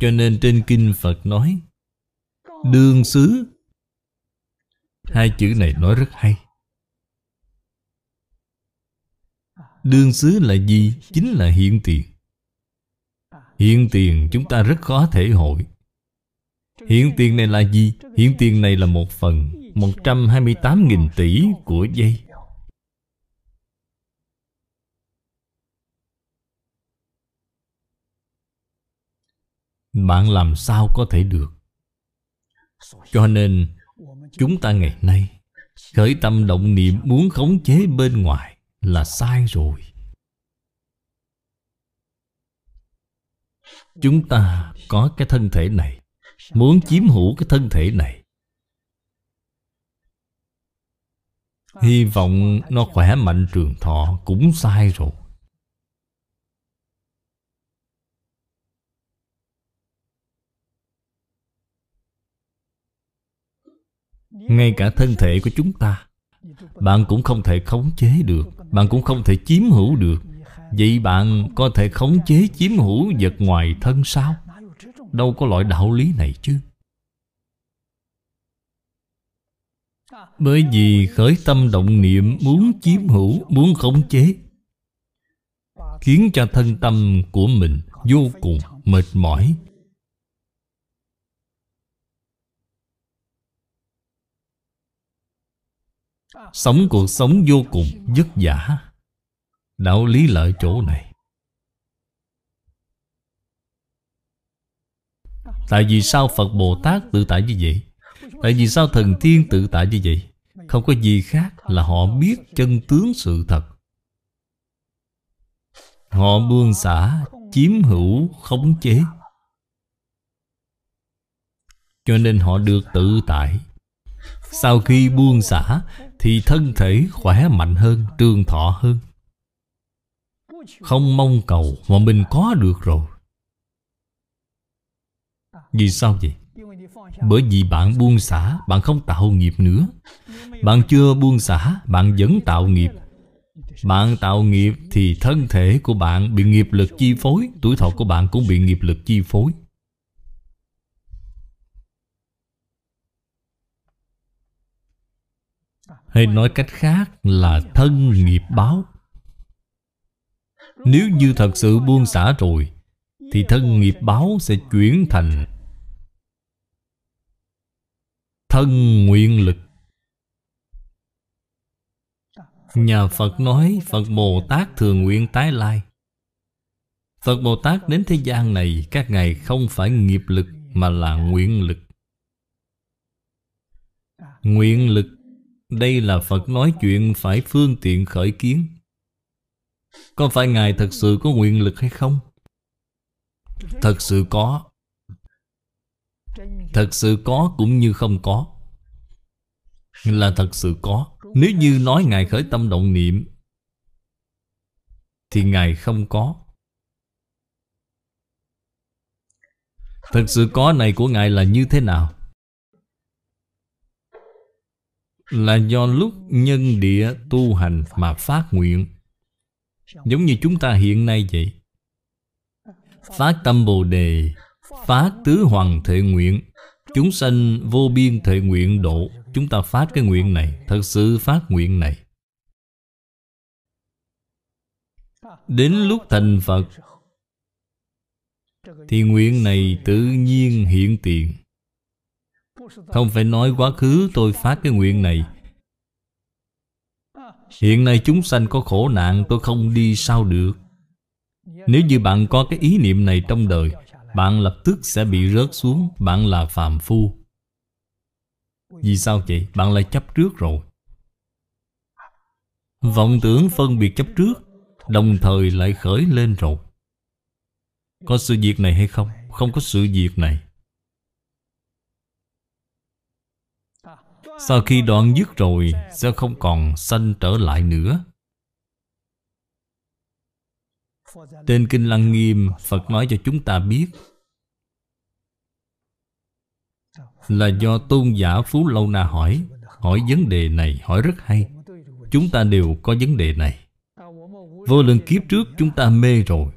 Cho nên trên kinh Phật nói, Đương xứ. Hai chữ này nói rất hay. Đương xứ là gì? Chính là hiện tiền Hiện tiền chúng ta rất khó thể hội Hiện tiền này là gì? Hiện tiền này là một phần 128.000 tỷ của dây Bạn làm sao có thể được Cho nên, Chúng ta ngày nay Khởi tâm động niệm muốn khống chế bên ngoài là sai rồi. Chúng ta có cái thân thể này, Muốn chiếm hữu cái thân thể này. Hy vọng nó khỏe mạnh trường thọ Cũng sai rồi. Ngay cả thân thể của chúng ta bạn cũng không thể khống chế được. Bạn cũng không thể chiếm hữu được. Vậy bạn có thể khống chế chiếm hữu vật ngoài thân sao? Đâu có loại đạo lý này chứ. Bởi vì khởi tâm động niệm muốn chiếm hữu, muốn khống chế Khiến cho thân tâm của mình vô cùng mệt mỏi. Sống cuộc sống vô cùng vất vả. Đạo lý lợi chỗ này. Tại vì sao Phật Bồ Tát tự tại như vậy? Tại vì sao thần tiên tự tại như vậy? Không có gì khác là họ biết chân tướng sự thật. Họ buông xả, Chiếm hữu, khống chế. Cho nên họ được tự tại. Sau khi buông xả thì thân thể khỏe mạnh hơn, Trường thọ hơn. Không mong cầu Mà mình có được rồi. Vì sao vậy? Bởi vì bạn buông xả, Bạn không tạo nghiệp nữa. Bạn chưa buông xả, Bạn vẫn tạo nghiệp. Bạn tạo nghiệp thì thân thể của bạn Bị nghiệp lực chi phối, Tuổi thọ của bạn cũng bị nghiệp lực chi phối. Hay nói cách khác là thân nghiệp báo. Nếu như thật sự buông xả rồi, Thì thân nghiệp báo sẽ chuyển thành Thân nguyện lực. Nhà Phật nói Phật Bồ Tát thường nguyện tái lai. Phật Bồ Tát đến thế gian này, Các ngài không phải nghiệp lực Mà là nguyện lực. Nguyện lực đây là Phật nói chuyện Phải phương tiện khởi kiến. Có phải Ngài thật sự có nguyện lực hay không? Thật sự có. Thật sự có cũng như không có. Là thật sự có. Nếu như nói Ngài khởi tâm động niệm, Thì Ngài không có. Thật sự có này của Ngài là như thế nào? Là do lúc nhân địa tu hành mà phát nguyện. Giống như chúng ta hiện nay vậy. Phát tâm Bồ Đề, Phát tứ hoàng thệ nguyện, Chúng sanh vô biên thệ nguyện độ, Chúng ta phát cái nguyện này, Thật sự phát nguyện này. Đến lúc thành Phật, Thì nguyện này tự nhiên hiện tiền. Không phải nói quá khứ tôi phát cái nguyện này. Hiện nay chúng sanh có khổ nạn, tôi không đi sao được. Nếu như bạn có cái ý niệm này trong đời, bạn lập tức sẽ bị rớt xuống, Bạn là phàm phu. Vì sao vậy? Bạn lại chấp trước rồi. Vọng tưởng phân biệt chấp trước, Đồng thời lại khởi lên rồi. Có sự việc này hay không? Không có sự việc này. Sau khi đoạn dứt rồi, Sẽ không còn sanh trở lại nữa. Tên Kinh Lăng Nghiêm, Phật nói cho chúng ta biết Là do tôn giả Phú Lâu Na hỏi Hỏi vấn đề này, hỏi rất hay. Chúng ta đều có vấn đề này. Vô lượng kiếp trước chúng ta mê rồi.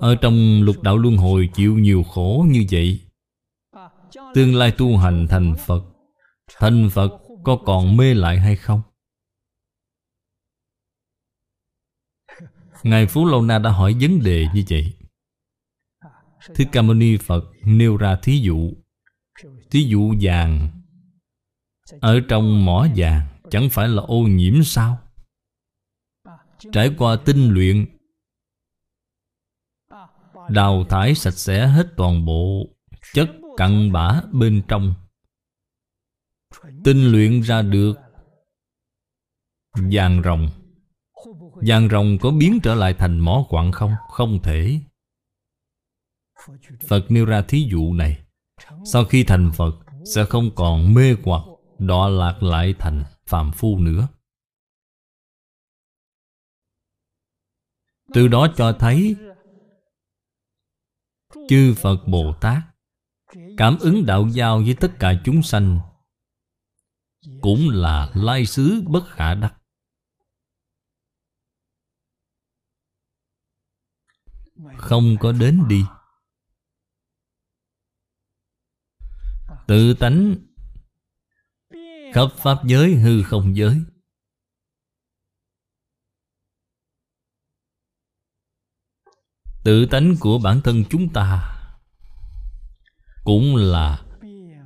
Ở trong lục đạo luân hồi chịu nhiều khổ như vậy Tương lai tu hành thành Phật Thành Phật có còn mê lại hay không? Ngài Phú Lâu Na đã hỏi vấn đề như vậy. Thích Ca Mâu Ni Phật nêu ra thí dụ. Thí dụ vàng. Ở trong mỏ vàng, Chẳng phải là ô nhiễm sao? Trải qua tinh luyện, Đào thải sạch sẽ hết toàn bộ, Chất cặn bã bên trong. Tinh luyện ra được Vàng rồng. Vàng rồng có biến trở lại thành mỏ quặng không? Không thể. Phật nêu ra thí dụ này. Sau khi thành Phật, Sẽ không còn mê hoặc, Đọa lạc lại thành phàm phu nữa. Từ đó cho thấy Chư Phật Bồ Tát Cảm ứng đạo giao với tất cả chúng sanh Cũng là lai xứ bất khả đắc. Không có đến đi. Tự tánh Khắp Pháp giới hư không giới. Tự tánh của bản thân chúng ta cũng là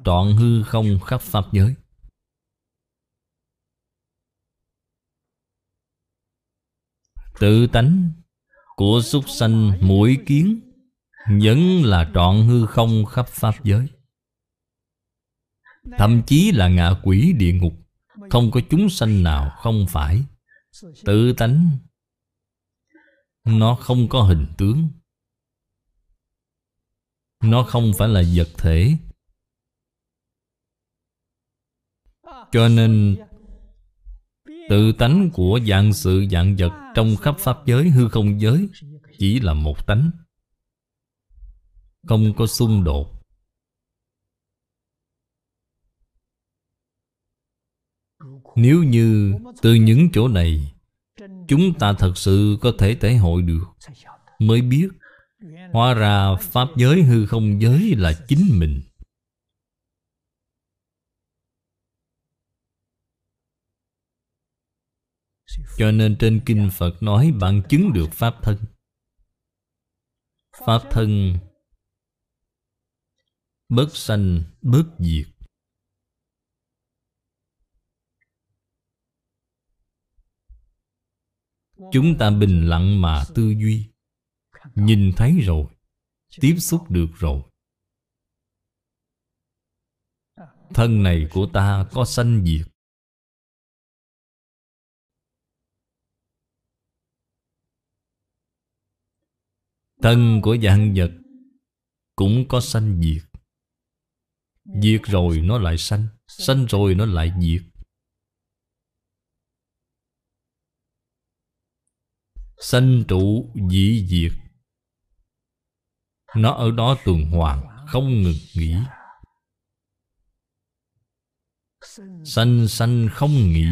trọn hư không khắp Pháp giới. Tự tánh của súc sanh mũi kiến Vẫn là trọn hư không khắp Pháp giới. Thậm chí là ngạ quỷ địa ngục Không có chúng sanh nào không phải. Tự tánh, Nó không có hình tướng. Nó không phải là vật thể. Cho nên, Tự tánh của dạng sự dạng vật Trong khắp Pháp giới, hư không giới Chỉ là một tánh. Không có xung đột. Nếu như từ những chỗ này, Chúng ta thật sự có thể thể hội được, Mới biết Hóa ra Pháp giới hư không giới là chính mình. Cho nên trên Kinh Phật nói bạn chứng được Pháp thân. Pháp thân Bất sanh, bất diệt. Chúng ta bình lặng mà tư duy. Nhìn thấy rồi, Tiếp xúc được rồi. Thân này của ta có sanh diệt. Thân của dạng vật Cũng có sanh diệt. Diệt rồi nó lại sanh Sanh rồi nó lại diệt. Sanh trụ dị diệt. Nó ở đó tuần hoàn, Không ngừng nghỉ. Sanh sanh không nghỉ.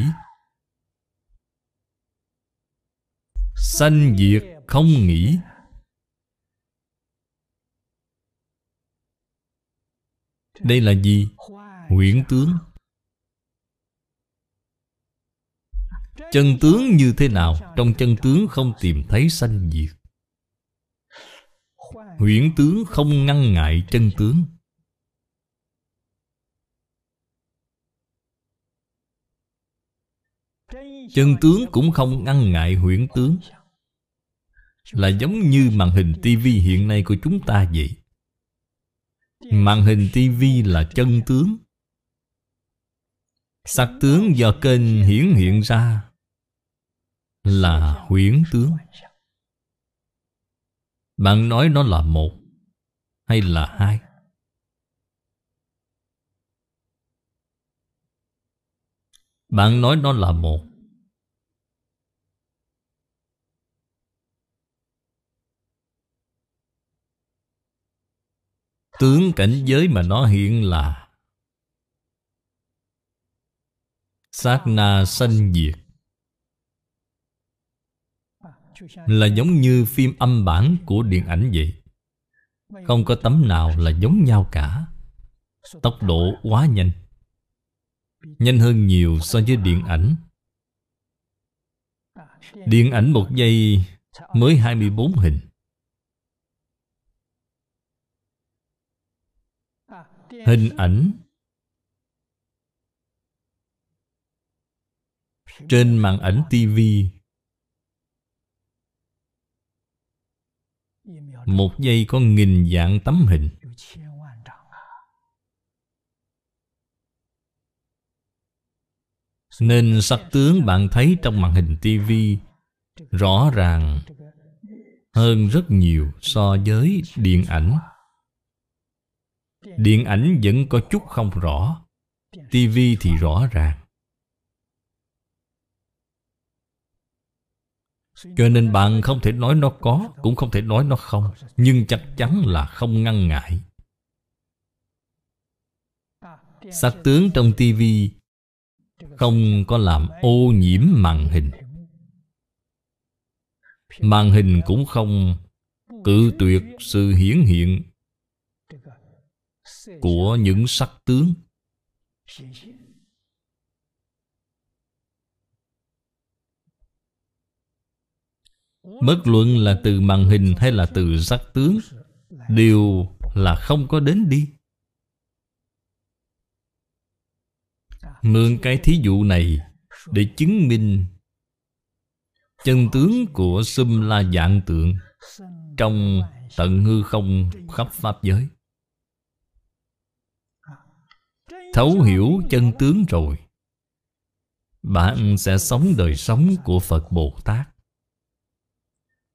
Sanh diệt không nghỉ. Đây là gì? Huyễn tướng. Chân tướng như thế nào? Trong chân tướng không tìm thấy sanh diệt. Huyễn tướng không ngăn ngại chân tướng. Chân tướng cũng không ngăn ngại huyễn tướng. Là giống như màn hình tivi hiện nay của chúng ta vậy. Màn hình tivi là chân tướng. Sắc tướng do kênh hiển hiện ra là huyễn tướng bạn nói nó là một hay là hai? Bạn nói nó là một. Tướng cảnh giới mà nó hiện là sát na sanh diệt là giống như phim âm bản của điện ảnh vậy. Không có tấm nào là giống nhau cả. Tốc độ quá nhanh. Nhanh hơn nhiều so với điện ảnh. Điện ảnh một giây mới 24 hình. Hình ảnh trên màn ảnh tivi Một giây có nghìn dạng tấm hình. Nên sắc tướng bạn thấy trong màn hình tivi Rõ ràng hơn rất nhiều so với điện ảnh. Điện ảnh vẫn có chút không rõ tivi thì rõ ràng. Cho nên bạn không thể nói nó có, Cũng không thể nói nó không. Nhưng chắc chắn là không ngăn ngại. Sắc tướng trong tivi Không có làm ô nhiễm màn hình. Màn hình cũng không cự tuyệt sự hiển hiện Của những sắc tướng. Bất luận là từ màn hình hay là từ sắc tướng, Đều là không có đến đi. Mượn cái thí dụ này Để chứng minh Chân tướng của xâm la dạng tượng Trong tận hư không khắp Pháp giới. Thấu hiểu chân tướng rồi, Bạn sẽ sống đời sống của Phật Bồ Tát.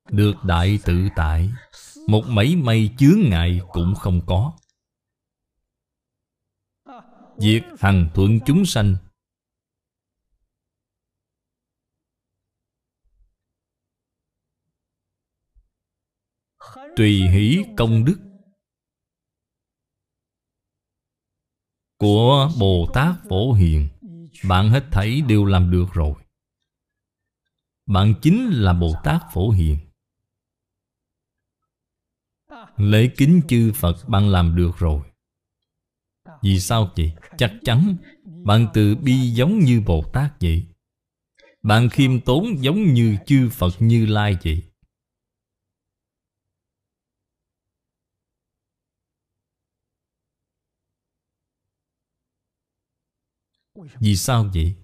Được đại tự tại, Một mảy may chướng ngại cũng không có. Việc hằng thuận chúng sanh. Tùy hỷ công đức Của Bồ Tát Phổ Hiền, Bạn hết thảy đều làm được rồi. Bạn chính là Bồ Tát Phổ Hiền. Lễ kính chư Phật bạn làm được rồi Vì sao vậy? Chắc chắn Bạn từ bi giống như Bồ Tát vậy Bạn khiêm tốn giống như chư Phật Như Lai vậy Vì sao vậy?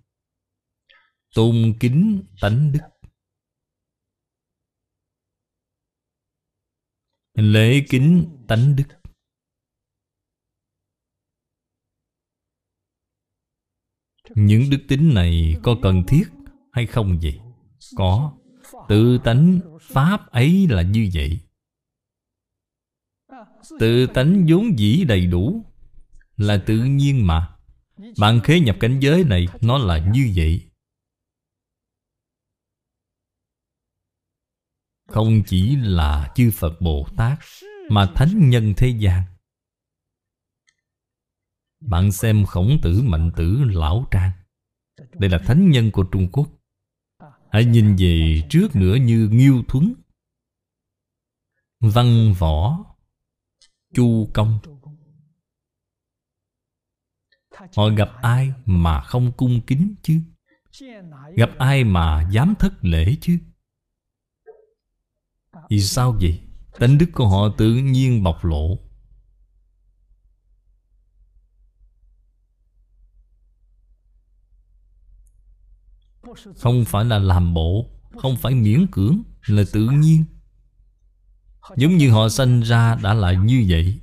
Tôn kính tánh đức Lễ kính tánh đức. Những đức tính này có cần thiết hay không vậy? Có. Tự tánh Pháp ấy là như vậy. Tự tánh vốn dĩ đầy đủ Là tự nhiên mà. Bạn khế nhập cảnh giới này Nó là như vậy. Không chỉ là chư Phật Bồ Tát Mà thánh nhân thế gian. Bạn xem khổng tử mạnh tử lão trang. Đây là thánh nhân của Trung Quốc. Hãy nhìn về trước nữa như Nghiêu Thuấn. Văn Võ Chu Công. Họ gặp ai mà không cung kính chứ? Gặp ai mà dám thất lễ chứ? Vì sao vậy? Tánh đức của họ tự nhiên bộc lộ. Không phải là làm bộ, Không phải miễn cưỡng, Là tự nhiên. Giống như họ sinh ra đã là như vậy.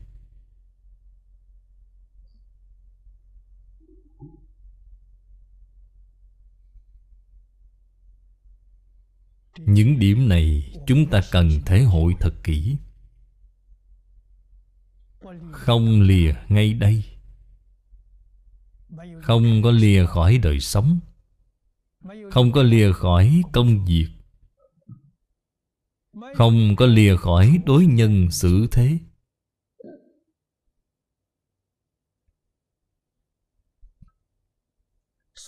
Những điểm này chúng ta cần thể hội thật kỹ. Không lìa ngay đây. Không có lìa khỏi đời sống. Không có lìa khỏi công việc. Không có lìa khỏi đối nhân xử thế.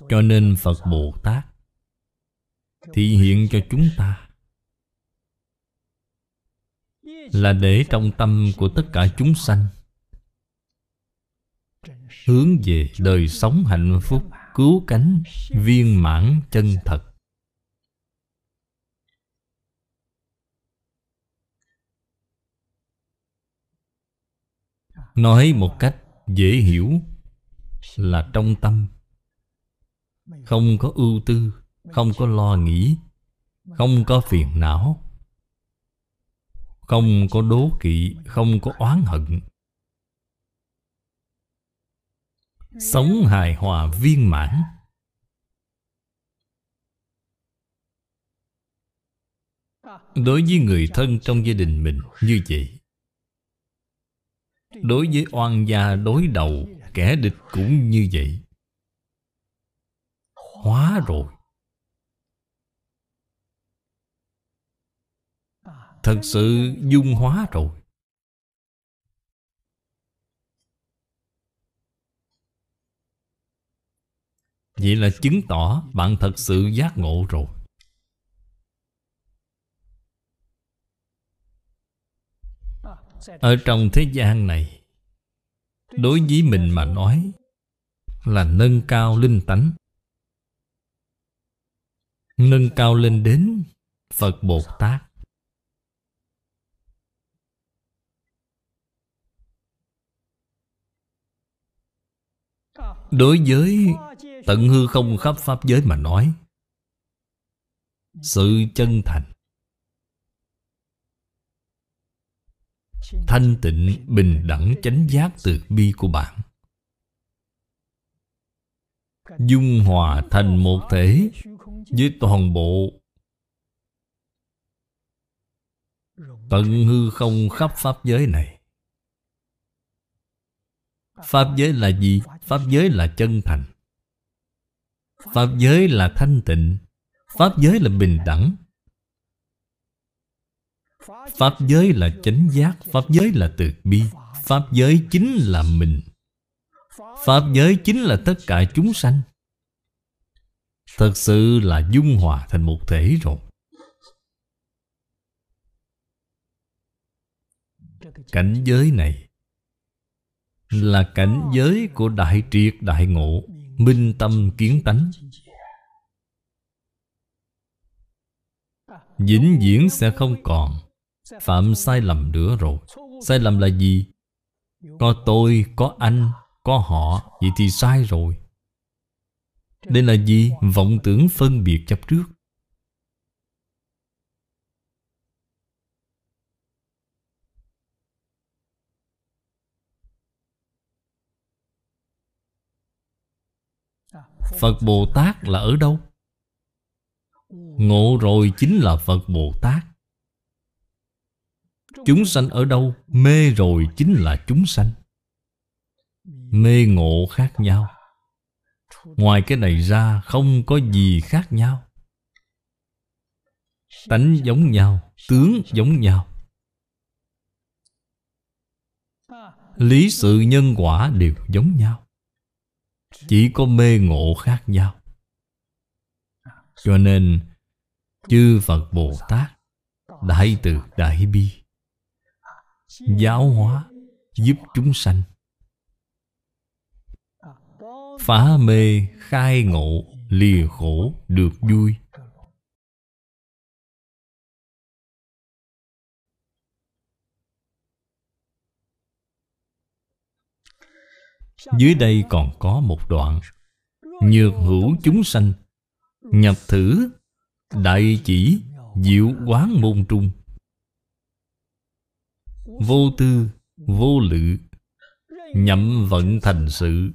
Cho nên Phật Bồ Tát thị hiện cho chúng ta là để trong tâm của tất cả chúng sanh. Hướng về đời sống hạnh phúc cứu cánh viên mãn chân thật. Nói một cách dễ hiểu là trong tâm. Không có ưu tư, không có lo nghĩ, Không có phiền não. Không có đố kỵ, Không có oán hận. Sống hài hòa viên mãn. Đối với người thân trong gia đình mình như vậy, Đối với oan gia đối đầu, Kẻ địch cũng như vậy. Hóa rồi. Thật sự dung hóa rồi. Vậy là chứng tỏ bạn thật sự giác ngộ rồi. Ở trong thế gian này, Đối với mình mà nói Là nâng cao linh tánh. Nâng cao lên đến Phật Bồ Tát. Đối với tận hư không khắp Pháp giới mà nói Sự chân thành Thanh tịnh, bình đẳng, chánh giác từ bi của bạn Dung hòa thành một thể Với toàn bộ Tận hư không khắp Pháp giới này. Pháp giới là gì? Pháp giới là chân thành. Pháp giới là thanh tịnh. Pháp giới là bình đẳng. Pháp giới là chánh giác. Pháp giới là từ bi. Pháp giới chính là mình. Pháp giới chính là tất cả chúng sanh. Thật sự là dung hòa thành một thể rồi. Cảnh giới này là cảnh giới của đại triệt đại ngộ Minh tâm kiến tánh. Vĩnh viễn sẽ không còn. Phạm sai lầm nữa rồi. Sai lầm là gì? Có tôi, có anh, có họ Vậy thì sai rồi. Đây là gì? Vọng tưởng phân biệt chấp trước. Phật Bồ Tát là ở đâu? Ngộ rồi chính là Phật Bồ Tát. Chúng sanh ở đâu? Mê rồi chính là chúng sanh. Mê ngộ khác nhau. Ngoài cái này ra không có gì khác nhau. Tánh giống nhau, Tướng giống nhau. Lý sự nhân quả đều giống nhau. Chỉ có mê ngộ khác nhau. Cho nên, Chư Phật Bồ Tát Đại từ Đại Bi, Giáo hóa Giúp chúng sanh. Phá mê, khai ngộ, Lìa khổ, được vui. Dưới đây còn có một đoạn. Nhược hữu chúng sanh, Nhập thử, Đại chỉ, Diệu quán môn trung. Vô tư, Vô lự, Nhậm vận thành sự.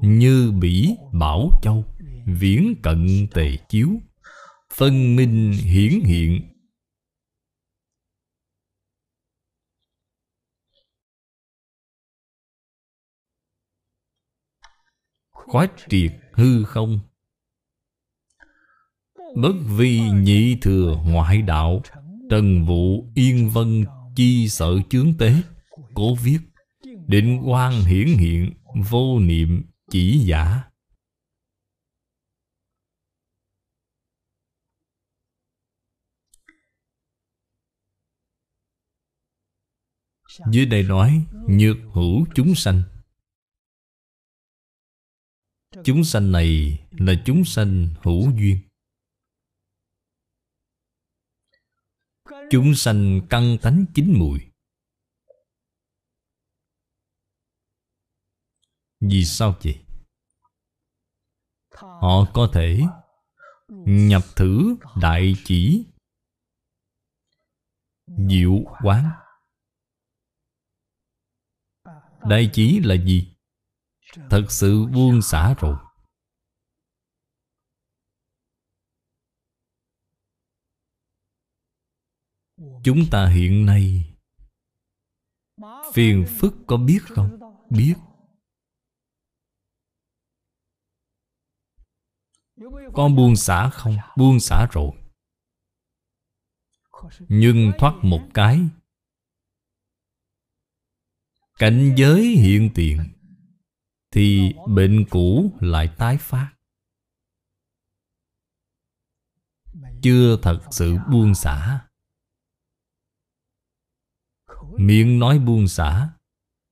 Như bỉ bảo châu, Viễn cận tề chiếu, Phân minh hiển hiện. Khoát triệt hư không? Bất vi nhị thừa ngoại đạo, Trần vụ yên vân chi sợ chướng tế. Cố viết, Định quan hiển hiện, Vô niệm chỉ giả. Dưới đây nói, Nhược hữu chúng sanh. Chúng sanh này là chúng sanh hữu duyên. Chúng sanh căn tánh chín mùi. Vì sao vậy? Họ có thể nhập thử đại chỉ diệu quán. Đại chỉ là gì? Thật sự buông xả rồi. Chúng ta hiện nay, phiền phức có biết không? Biết. Con buông xả không? Buông xả rồi. Nhưng thoát một cái. Cảnh giới hiện tiền thì bệnh cũ lại tái phát. Chưa thật sự buông xả. Miệng nói buông xả,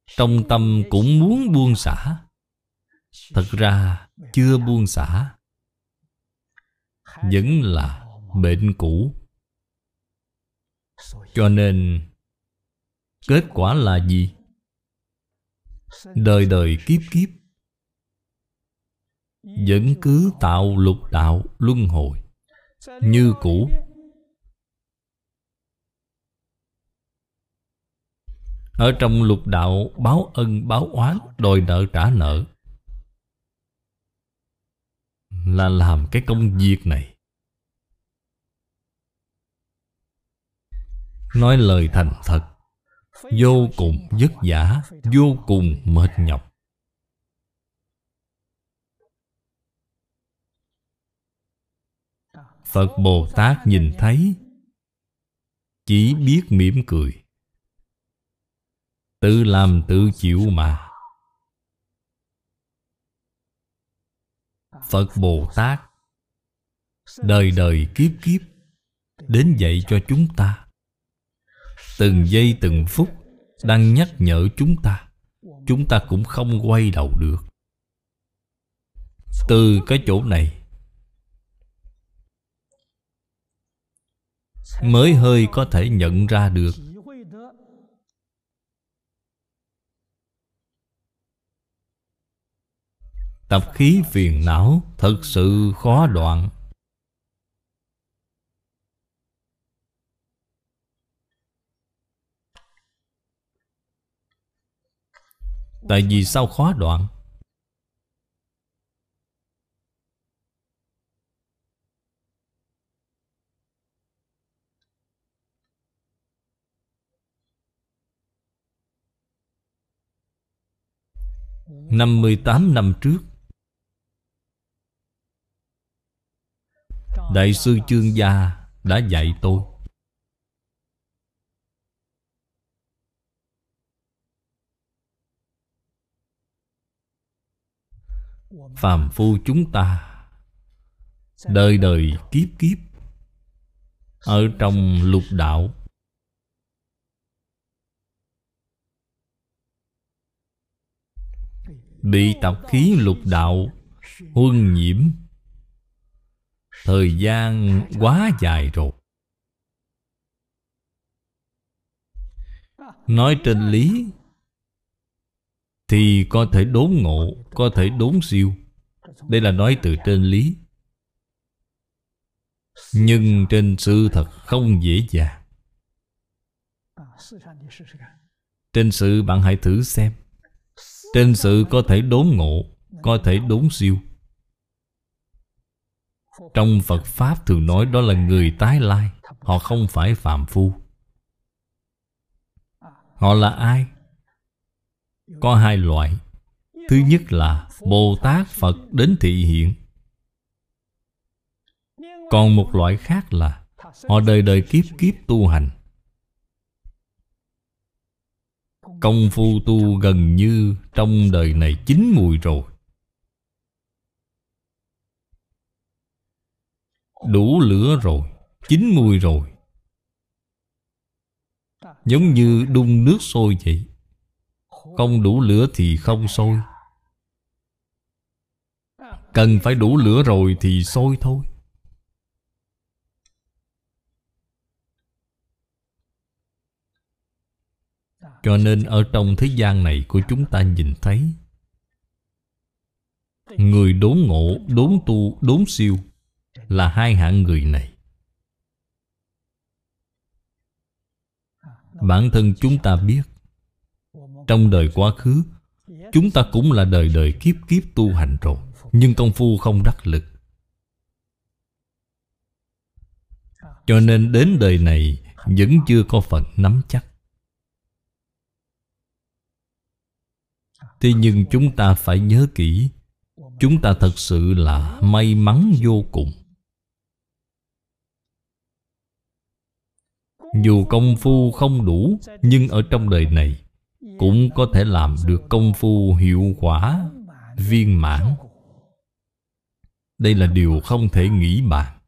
trong tâm cũng muốn buông xả. Thật ra chưa buông xả, vẫn là bệnh cũ. Cho nên, kết quả là gì? Đời đời kiếp kiếp. Vẫn cứ tạo lục đạo luân hồi. Như cũ. Ở trong lục đạo báo ân báo oán, Đòi nợ trả nợ. Là làm cái công việc này. Nói lời thành thật. Vô cùng vất vả, Vô cùng mệt nhọc. Phật Bồ Tát nhìn thấy, Chỉ biết mỉm cười. Tự làm tự chịu mà. Phật Bồ Tát Đời đời kiếp kiếp Đến dạy cho chúng ta. Từng giây từng phút Đang nhắc nhở chúng ta Chúng ta cũng không quay đầu được. Từ cái chỗ này, Mới hơi có thể nhận ra được Tập khí phiền não Thật sự khó đoạn. Tại vì sao khó đoạn? Năm mươi tám năm trước, Đại sư Trương Gia đã dạy tôi. Phàm phu chúng ta. Đời đời kiếp kiếp. Ở trong lục đạo. Bị tập khí lục đạo Huân nhiễm. Thời gian quá dài rồi. Nói trên lý thì có thể đốn ngộ, Có thể đốn siêu. Đây là nói từ trên lý. Nhưng trên sự thật không dễ dàng. Trên sự bạn hãy thử xem. Trên sự có thể đốn ngộ, Có thể đốn siêu. Trong Phật Pháp thường nói đó là người tái lai, Họ không phải phạm phu. Họ là ai? Có hai loại. Thứ nhất là Bồ Tát Phật đến thị hiện. Còn một loại khác là Họ đời đời kiếp kiếp tu hành. Công phu tu gần như trong đời này chín mùi rồi. Đủ lửa rồi, Chín mùi rồi. Giống như đun nước sôi vậy. Không đủ lửa thì không sôi. Cần phải đủ lửa rồi thì sôi thôi. Cho nên ở trong thế gian này của chúng ta nhìn thấy Người đốn ngộ, đốn tu, đốn siêu là hai hạng người này. Bản thân chúng ta biết trong đời quá khứ, chúng ta cũng là đời đời kiếp kiếp tu hành rồi, nhưng công phu không đắc lực. Cho nên đến đời này, vẫn chưa có phần nắm chắc. Thế nhưng chúng ta phải nhớ kỹ, chúng ta thật sự là may mắn vô cùng. Dù công phu không đủ, Nhưng ở trong đời này cũng có thể làm được công phu hiệu quả, Viên mãn. Đây là điều không thể nghĩ bàn.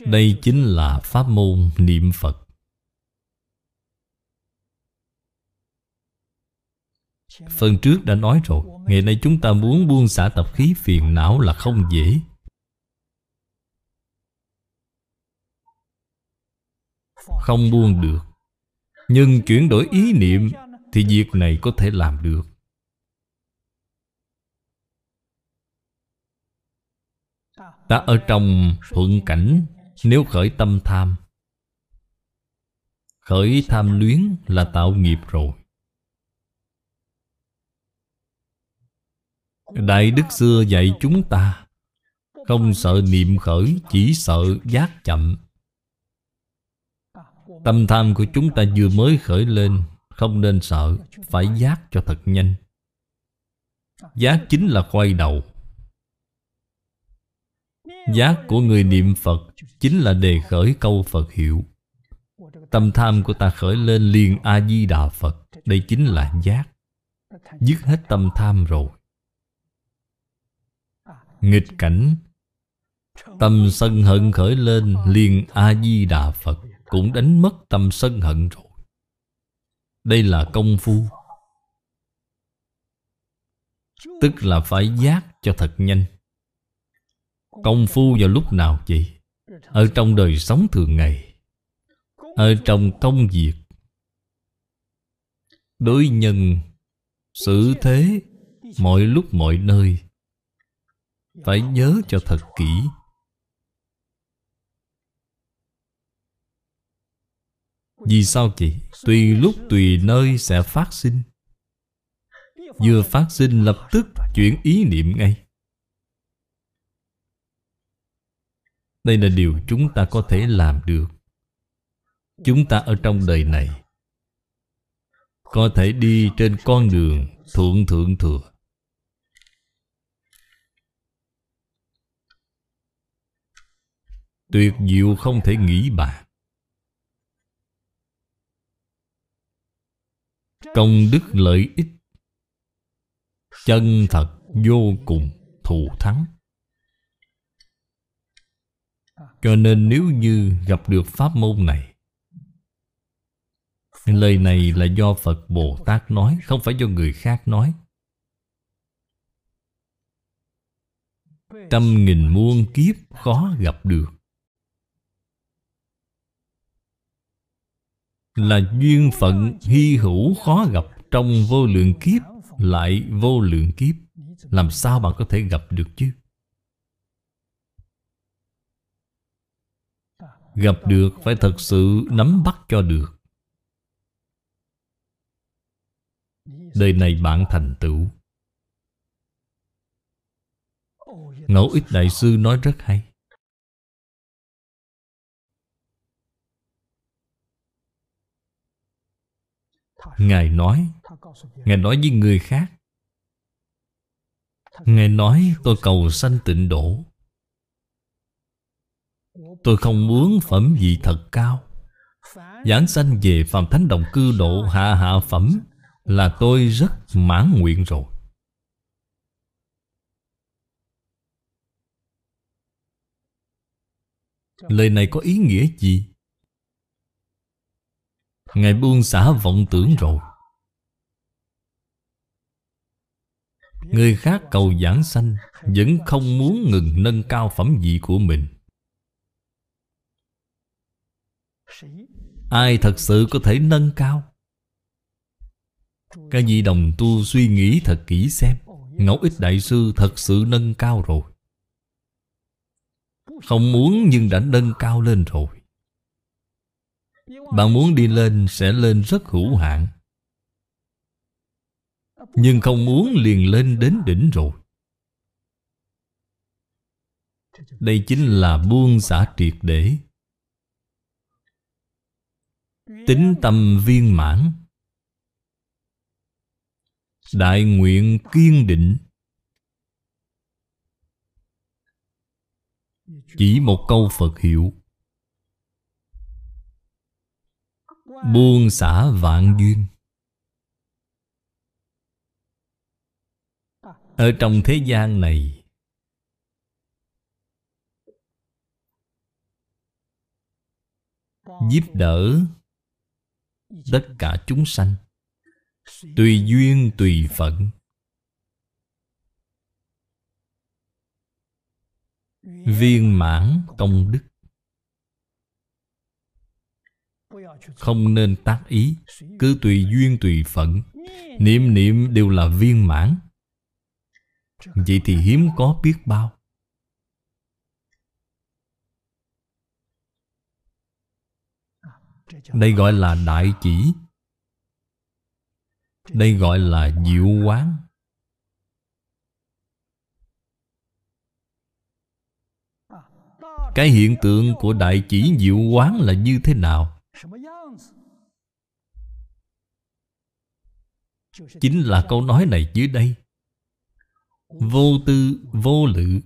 Đây chính là pháp môn niệm Phật. Phần trước đã nói rồi, Ngày nay chúng ta muốn buông xả tập khí phiền não là không dễ. Không buông được. Nhưng chuyển đổi ý niệm Thì việc này có thể làm được. Ta ở trong thuận cảnh, Nếu khởi tâm tham, Khởi tham luyến là tạo nghiệp rồi. Đại Đức xưa dạy chúng ta, Không sợ niệm khởi, Chỉ sợ giác chậm. Tâm tham của chúng ta vừa mới khởi lên, Không nên sợ, Phải giác cho thật nhanh. Giác chính là quay đầu. Giác của người niệm Phật Chính là đề khởi câu Phật hiệu. Tâm tham của ta khởi lên liền A-di-đà Phật, Đây chính là giác. Dứt hết tâm tham rồi. Nghịch cảnh. Tâm sân hận khởi lên liền A-di-đà Phật. Cũng đánh mất tâm sân hận rồi. Đây là công phu. Tức là phải giác cho thật nhanh. Công phu vào lúc nào vậy? Ở trong đời sống thường ngày. Ở trong công việc. Đối nhân, Xử thế, Mọi lúc mọi nơi. Phải nhớ cho thật kỹ. Vì sao vậy? Tùy lúc tùy nơi sẽ phát sinh. Vừa phát sinh lập tức chuyển ý niệm ngay. Đây là điều chúng ta có thể làm được. Chúng ta ở trong đời này Có thể đi trên con đường thượng thượng thừa. Tuyệt diệu không thể nghĩ bàn. Công đức lợi ích. Chân thật vô cùng thù thắng. Cho nên nếu như gặp được pháp môn này, Lời này là do Phật Bồ Tát nói, Không phải do người khác nói. Trăm nghìn muôn kiếp khó gặp được. Là duyên phận hy hữu khó gặp Trong vô lượng kiếp, Lại vô lượng kiếp. Làm sao bạn có thể gặp được chứ? Gặp được phải thật sự nắm bắt cho được. Đời này bạn thành tựu. Ngẫu ích đại sư nói rất hay. Ngài nói Ngài nói với người khác. Ngài nói, tôi cầu sanh tịnh độ. Tôi không muốn phẩm vị thật cao. Giảng sanh về phàm Thánh Đồng Cư Độ Hạ Hạ Phẩm Là tôi rất mãn nguyện rồi. Lời này có ý nghĩa gì? Ngài buông xả vọng tưởng rồi. Người khác cầu giảng sanh, Vẫn không muốn ngừng nâng cao phẩm vị của mình. Ai thật sự có thể nâng cao? Các vị đồng tu suy nghĩ thật kỹ xem Ngẫu ích đại sư thật sự nâng cao rồi. Không muốn nhưng đã nâng cao lên rồi. Bạn muốn đi lên sẽ lên rất hữu hạn. Nhưng không muốn liền lên đến đỉnh rồi. Đây chính là buông xả triệt để. Tính tâm viên mãn. Đại nguyện kiên định. Chỉ một câu Phật hiệu. Buông xả vạn duyên. Ở trong thế gian này, Giúp đỡ tất cả chúng sanh, tùy duyên, tùy phận. Viên mãn công đức. Không nên tác ý, Cứ tùy duyên tùy phận, Niệm niệm đều là viên mãn. Vậy thì hiếm có biết bao. Đây gọi là đại chỉ. Đây gọi là diệu quán. Cái hiện tượng của đại chỉ diệu quán là như thế nào? Chính là câu nói này dưới đây. Vô tư, vô lự.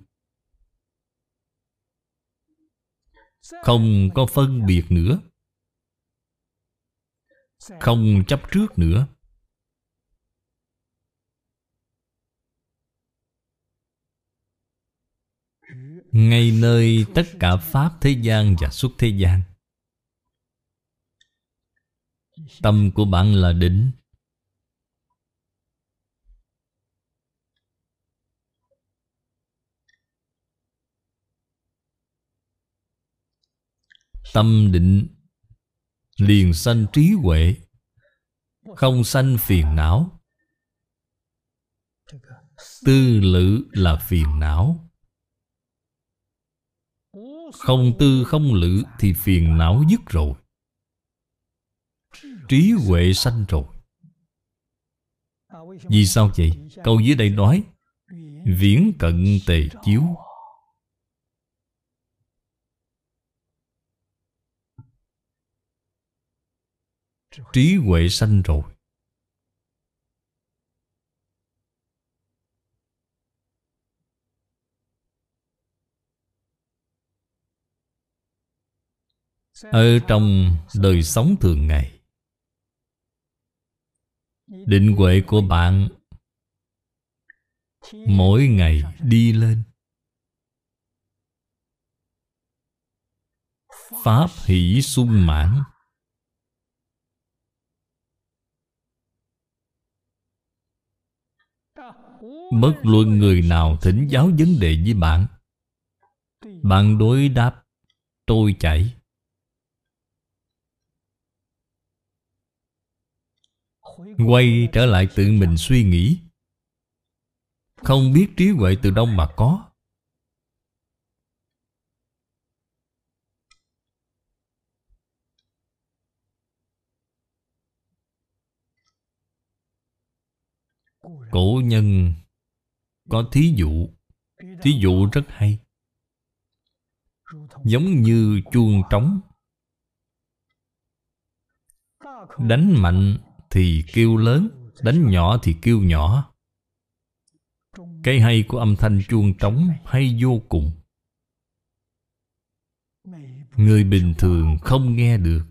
Không có phân biệt nữa. Không chấp trước nữa. Ngay nơi tất cả pháp thế gian và xuất thế gian, tâm của bạn là định tâm định liền sanh trí huệ, không sanh phiền não. Tư lự là phiền não. Không tư không lự thì phiền não dứt rồi. Trí huệ sanh rồi. Vì sao vậy? Câu dưới đây nói, Viễn cận tề chiếu. Trí huệ sanh rồi. Ở trong đời sống thường ngày, định huệ của bạn mỗi ngày đi lên. Pháp hỷ sung mãn. Bất luận người nào thỉnh giáo vấn đề với bạn bạn đối đáp, tôi chảy Quay trở lại tự mình suy nghĩ. Không biết trí huệ từ đâu mà có. Cổ nhân có thí dụ. Thí dụ rất hay. Giống như chuông trống. Đánh mạnh thì kêu lớn, Đánh nhỏ thì kêu nhỏ. Cái hay của âm thanh chuông trống hay vô cùng. Người bình thường không nghe được.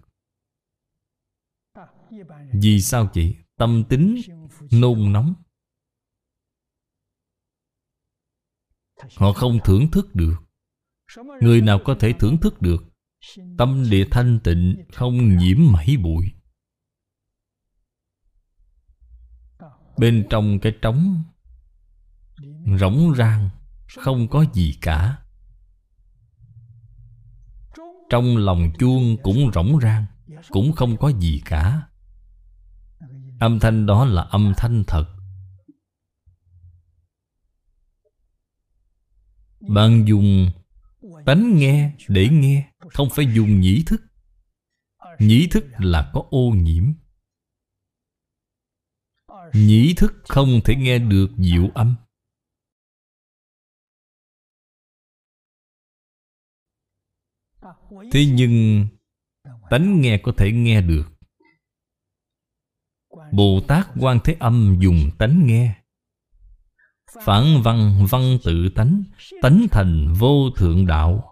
Vì sao chị Tâm tính nôn nóng. Họ không thưởng thức được. Người nào có thể thưởng thức được? Tâm địa thanh tịnh, Không nhiễm mảy bụi. Bên trong cái trống, Rỗng rang, Không có gì cả. Trong lòng chuông cũng rỗng rang, Cũng không có gì cả. Âm thanh đó là âm thanh thật. Bạn dùng tánh nghe để nghe, Không phải dùng nhĩ thức. Nhĩ thức là có ô nhiễm. Nhĩ thức không thể nghe được diệu âm. Thế nhưng Tánh nghe có thể nghe được. Bồ Tát Quan Thế Âm dùng tánh nghe. Phản văn văn tự tánh Tánh thành vô thượng đạo.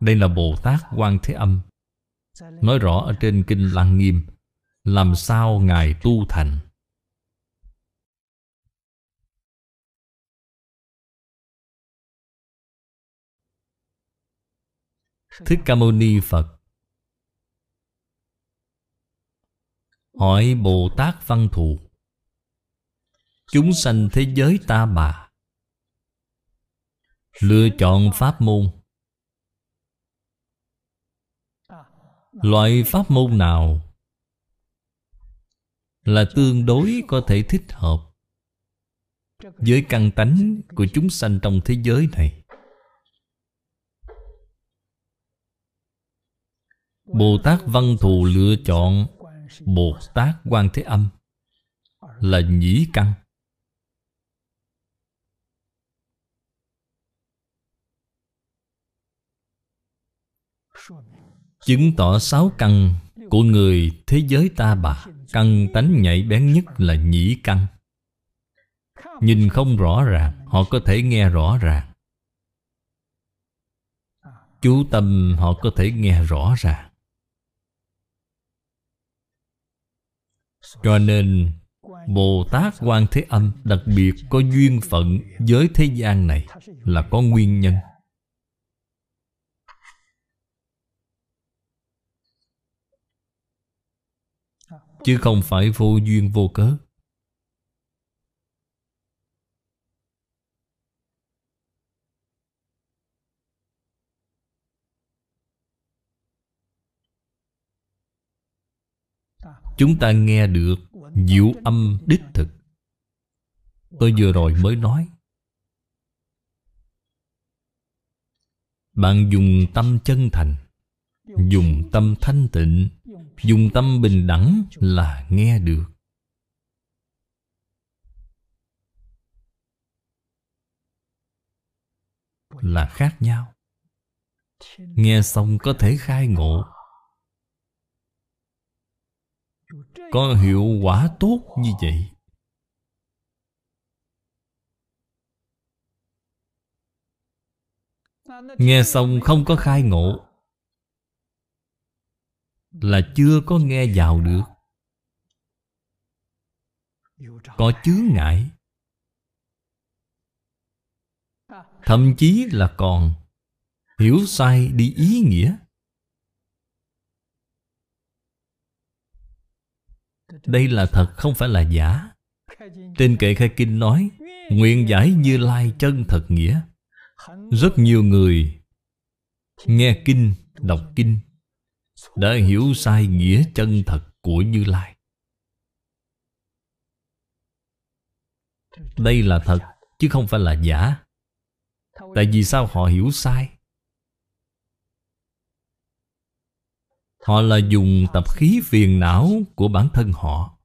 Đây là Bồ Tát Quan Thế Âm. Nói rõ ở trên Kinh Lăng Nghiêm, làm sao Ngài tu thành? Thích Ca Mâu Ni Phật. Hỏi Bồ Tát Văn Thù Chúng sanh thế giới ta bà Lựa chọn pháp môn. Loại pháp môn nào Là tương đối có thể thích hợp Với căn tánh của chúng sanh trong thế giới này? Bồ Tát Văn Thù lựa chọn Bồ Tát Quan Thế Âm Là nhĩ căn. Chứng tỏ sáu căn của người thế giới ta bà. Căn tánh nhạy bén nhất là nhĩ căn. Nhìn không rõ ràng, Họ có thể nghe rõ ràng. Chú tâm họ có thể nghe rõ ràng. Cho nên Bồ Tát Quan Thế Âm đặc biệt có duyên phận với thế gian này là có nguyên nhân. Chứ không phải vô duyên vô cớ. Chúng ta nghe được diệu âm đích thực Tôi vừa rồi mới nói Bạn dùng tâm chân thành, Dùng tâm thanh tịnh Dùng tâm bình đẳng là nghe được. Là khác nhau. Nghe xong có thể khai ngộ. Có hiệu quả tốt như vậy. Nghe xong không có khai ngộ. Là chưa có nghe vào được. Có chướng ngại. Thậm chí là còn Hiểu sai đi ý nghĩa. Đây là thật không phải là giả. Trên kệ khai kinh nói Nguyện giải như lai chân thật nghĩa. Rất nhiều người Nghe kinh, đọc kinh. Đã hiểu sai nghĩa chân thật của Như Lai. Đây là thật, Chứ không phải là giả. Tại vì sao họ hiểu sai? Họ là dùng tập khí phiền não của bản thân họ.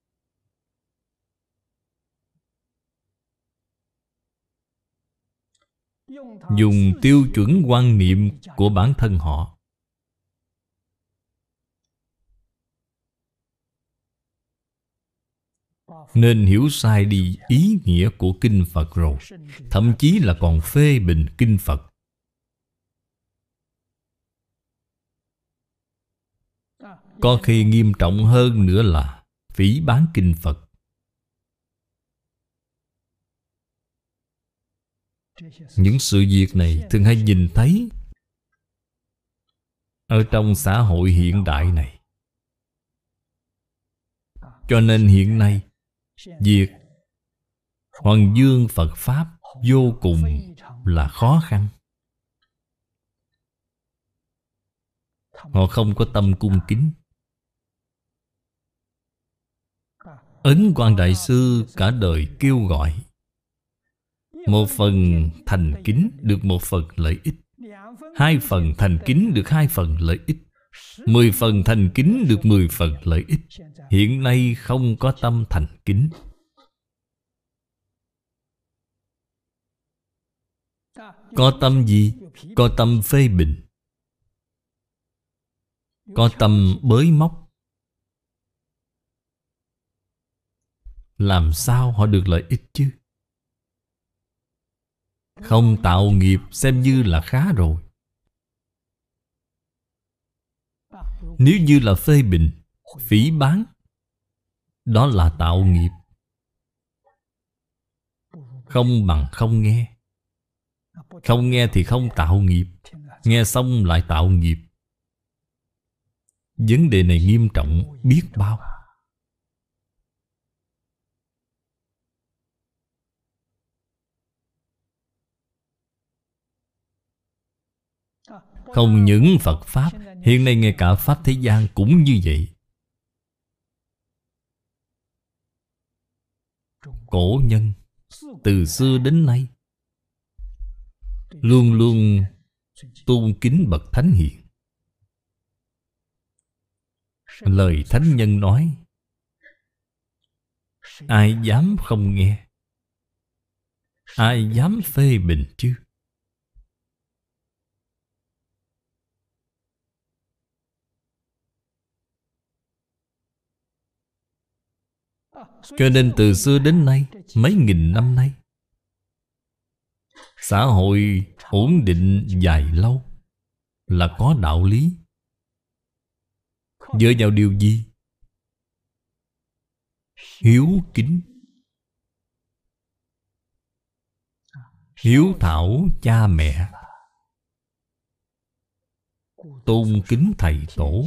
Dùng tiêu chuẩn quan niệm của bản thân họ. Nên hiểu sai đi ý nghĩa của Kinh Phật rồi, Thậm chí là còn phê bình Kinh Phật. Có khi nghiêm trọng hơn nữa là Phỉ bán kinh Phật. Những sự việc này thường hay nhìn thấy Ở trong xã hội hiện đại này. Cho nên hiện nay Việc Hoàng dương Phật Pháp Vô cùng là khó khăn. Họ không có tâm cung kính. Ấn quan Đại Sư cả đời kêu gọi, Một phần thành kính được một phần lợi ích, Hai phần thành kính được hai phần lợi ích. Mười phần thành kính được mười phần lợi ích. Hiện nay không có tâm thành kính. Có tâm gì? Có tâm phê bình. Có tâm bới móc. Làm sao họ được lợi ích chứ? Không tạo nghiệp xem như là khá rồi. Nếu như là phê bình, Phỉ bán, Đó là tạo nghiệp. Không bằng không nghe. Không nghe thì không tạo nghiệp. Nghe xong lại tạo nghiệp. Vấn đề này nghiêm trọng biết bao. Không những Phật Pháp Hiện nay ngay cả Pháp thế gian cũng như vậy. Cổ nhân, Từ xưa đến nay, Luôn luôn tôn kính bậc thánh hiền. Lời thánh nhân nói, Ai dám không nghe? Ai dám phê bình chứ? Cho nên từ xưa đến nay, Mấy nghìn năm nay, Xã hội ổn định dài lâu Là có đạo lý. Dựa vào điều gì? Hiếu kính. Hiếu thảo cha mẹ. Tôn kính thầy tổ.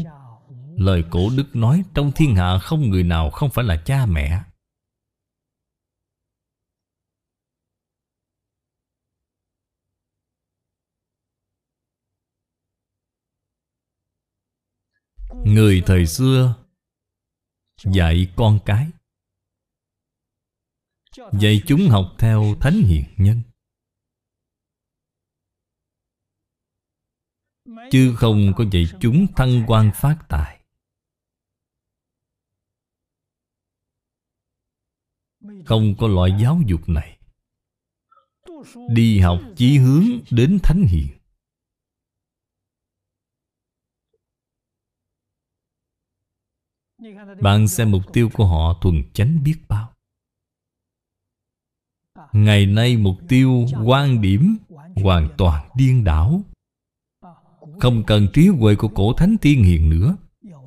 Lời cổ đức nói Trong thiên hạ không người nào không phải là cha mẹ. Người thời xưa Dạy con cái, Dạy chúng học theo thánh hiền nhân. Chứ không có dạy chúng thăng quan phát tài. Không có loại giáo dục này. Đi học chí hướng đến thánh hiền. Bạn xem mục tiêu của họ thuần chánh biết bao. Ngày nay mục tiêu quan điểm hoàn toàn điên đảo. Không cần trí huệ của cổ thánh tiên hiền nữa.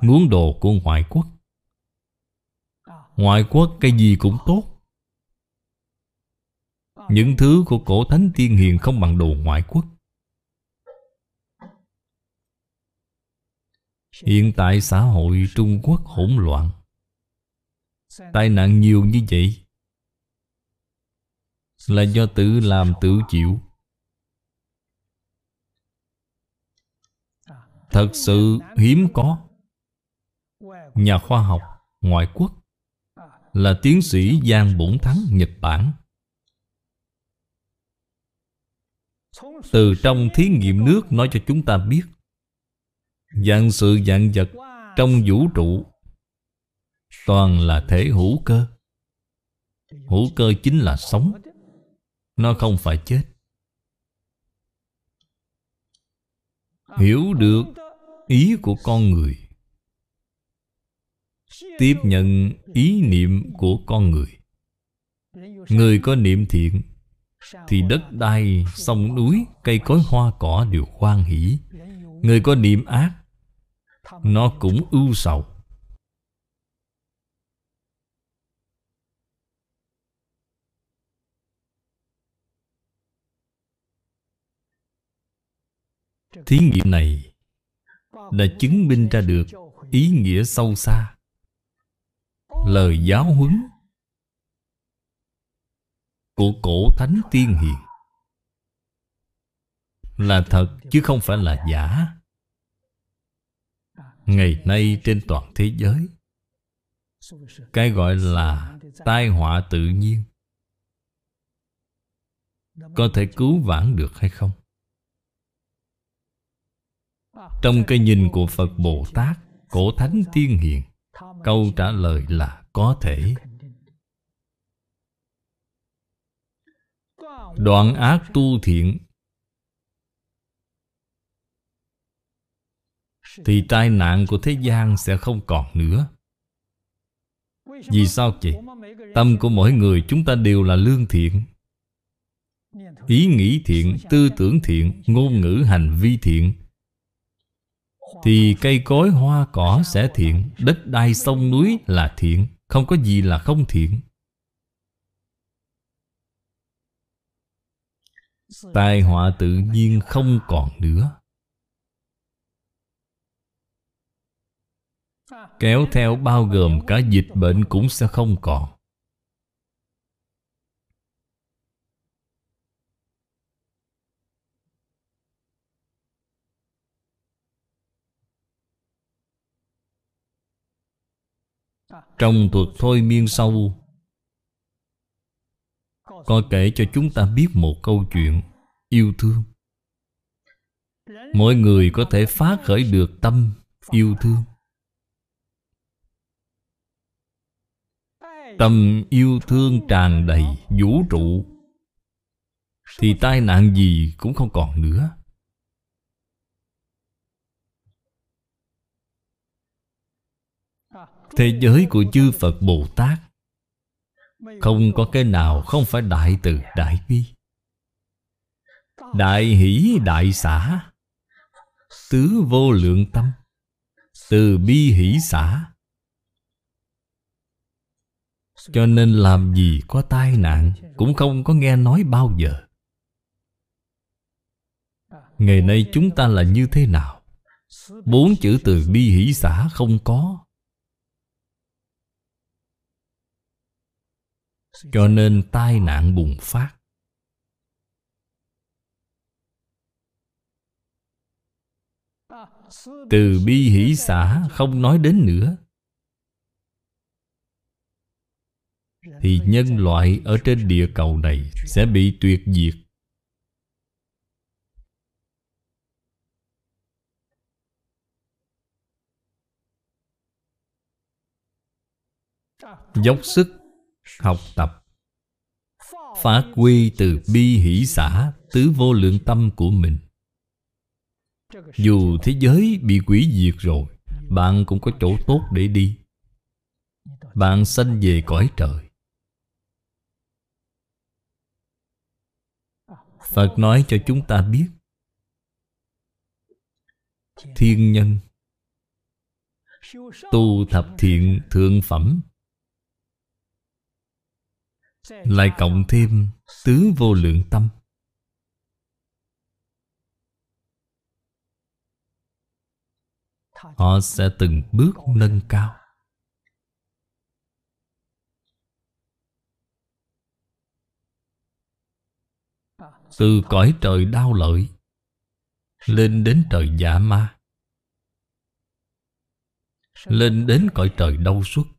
Muốn đồ của ngoại quốc Ngoại quốc cái gì cũng tốt. Những thứ của cổ thánh tiên hiền không bằng đồ ngoại quốc. Hiện tại xã hội Trung Quốc hỗn loạn. Tai nạn nhiều như vậy Là do tự làm tự chịu. Thật sự hiếm có. Nhà khoa học, ngoại quốc là tiến sĩ Giang Bổn Thắng, Nhật Bản. Từ trong thí nghiệm nước nói cho chúng ta biết, Dạng sự dạng vật Trong vũ trụ Toàn là thể hữu cơ. Hữu cơ chính là sống, Nó không phải chết. Hiểu được ý của con người Tiếp nhận ý niệm của con người. Người có niệm thiện Thì đất đai, sông núi, cây cối hoa cỏ đều hoan hỷ. Người có niệm ác nó cũng ưu sầu. Thí nghiệm này đã chứng minh ra được ý nghĩa sâu xa lời giáo huấn của cổ thánh tiên hiền. Là thật chứ không phải là giả. Ngày nay trên toàn thế giới, cái gọi là tai họa tự nhiên có thể cứu vãn được hay không? Trong cái nhìn của phật bồ tát, cổ thánh tiên hiền câu trả lời là có thể. Đoạn ác tu thiện. Thì tai nạn của thế gian sẽ không còn nữa. Vì sao vậy? Tâm của mỗi người chúng ta đều là lương thiện. Ý nghĩ thiện, tư tưởng thiện, ngôn ngữ hành vi thiện. Thì cây cối hoa cỏ sẽ thiện, Đất đai sông núi là thiện, Không có gì là không thiện. Tai họa tự nhiên không còn nữa. Kéo theo bao gồm cả dịch bệnh cũng sẽ không còn. Trong thuật thôi miên sâu Có kể cho chúng ta biết một câu chuyện Yêu thương. Mỗi người có thể phá khởi được tâm yêu thương. Tâm yêu thương tràn đầy vũ trụ, Thì tai nạn gì cũng không còn nữa. Thế giới của chư Phật Bồ Tát Không có cái nào không phải đại từ đại bi. Đại hỷ, đại xã, Tứ vô lượng tâm, Từ bi hỷ xã. Cho nên làm gì có tai nạn Cũng không có nghe nói bao giờ. Ngày nay chúng ta là như thế nào? Bốn chữ từ bi hỷ xã không có. Cho nên tai nạn bùng phát. Từ bi hỷ xã không nói đến nữa. Thì nhân loại ở trên địa cầu này Sẽ bị tuyệt diệt. Dốc sức học tập. Phát quy từ bi hỷ xã, Tứ vô lượng tâm của mình. Dù thế giới bị quỷ diệt rồi, Bạn cũng có chỗ tốt để đi. Bạn sanh về cõi trời. Phật nói cho chúng ta biết, Thiên nhân Tu thập thiện thượng phẩm lại cộng thêm tứ vô lượng tâm. Họ sẽ từng bước nâng cao. Từ cõi trời đau lợi lên đến trời giả ma, lên đến cõi trời đau suốt.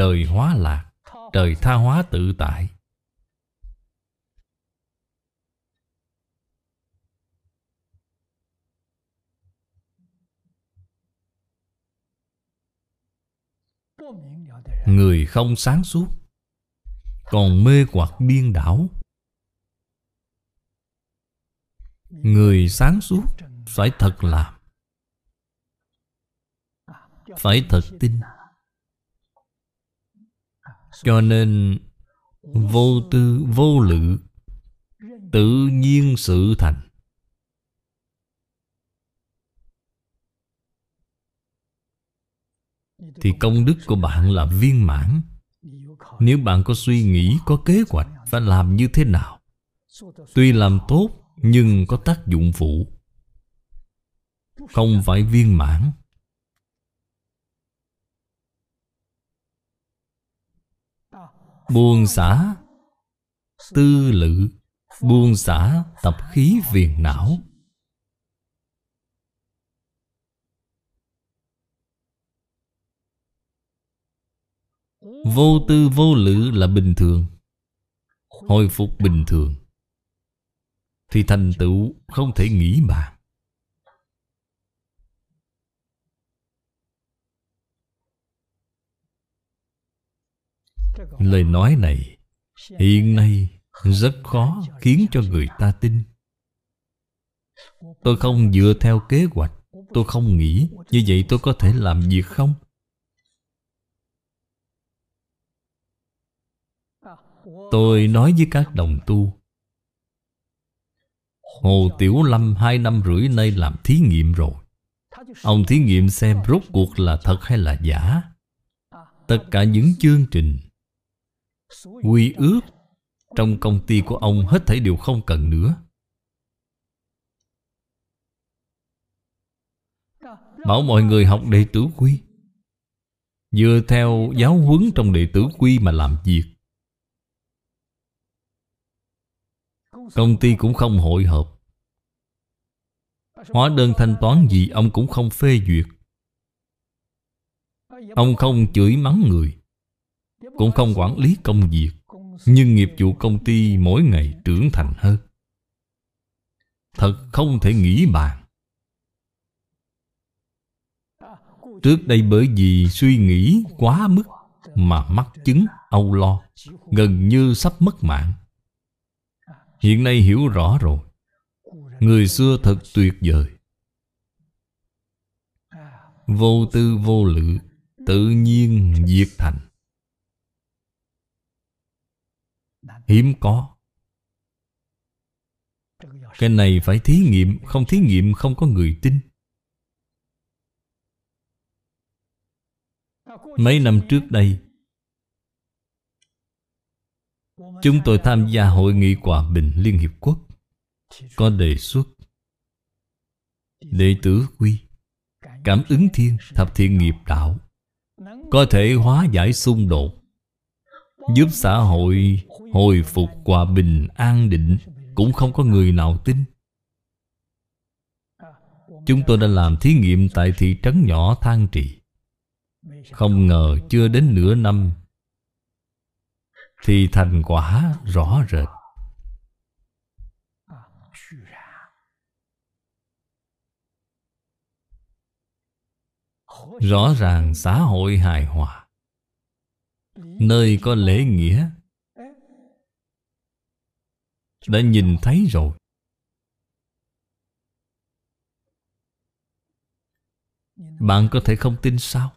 Trời hóa lạc, Trời tha hóa tự tại. Người không sáng suốt, Còn mê hoặc biên đảo. Người sáng suốt Phải thật làm, Phải thật tin cho nên Vô tư, vô lự, Tự nhiên sự thành. Thì công đức của bạn là viên mãn. Nếu bạn có suy nghĩ, Có kế hoạch Phải làm như thế nào, Tuy làm tốt Nhưng có tác dụng phụ, Không phải viên mãn. Buông xả Tư lự, Buông xả tập khí viền não. Vô tư vô lự là bình thường, Hồi phục bình thường. Thì thành tựu không thể nghĩ bàn Lời nói này Hiện nay rất khó khiến cho người ta tin. Tôi không dựa theo kế hoạch. Tôi không nghĩ Như vậy tôi có thể làm việc không? Tôi nói với các đồng tu, Hồ Tiểu Lâm hai năm rưỡi nay làm thí nghiệm rồi. Ông thí nghiệm xem rốt cuộc là thật hay là giả. Tất cả những chương trình Quy ước Trong công ty của ông hết thảy đều không cần nữa. Bảo mọi người học đệ tử quy. Dựa theo giáo huấn trong đệ tử quy mà làm việc. Công ty cũng không hội hợp Hóa đơn thanh toán gì ông cũng không phê duyệt. Ông không chửi mắng người. Cũng không quản lý công việc, Nhưng nghiệp vụ công ty mỗi ngày trưởng thành hơn. Thật không thể nghĩ bàn. Trước đây bởi vì suy nghĩ quá mức Mà mắc chứng, âu lo, Gần như sắp mất mạng. Hiện nay hiểu rõ rồi. Người xưa thật tuyệt vời. Vô tư vô lự, Tự nhiên diệt thành. Hiếm có. Cái này phải thí nghiệm, Không thí nghiệm không có người tin. Mấy năm trước đây, Chúng tôi tham gia hội nghị hòa bình Liên Hiệp Quốc. Có đề xuất, Đệ tử quy, Cảm ứng thiên, thập thiện nghiệp đạo, Có thể hóa giải xung đột, Giúp xã hội hồi phục hòa bình an định, Cũng không có người nào tin. Chúng tôi đã làm thí nghiệm tại thị trấn nhỏ Thang Trì. Không ngờ chưa đến nửa năm, Thì thành quả rõ rệt. Rõ ràng xã hội hài hòa, Nơi có lễ nghĩa đã nhìn thấy rồi. Bạn có thể không tin sao?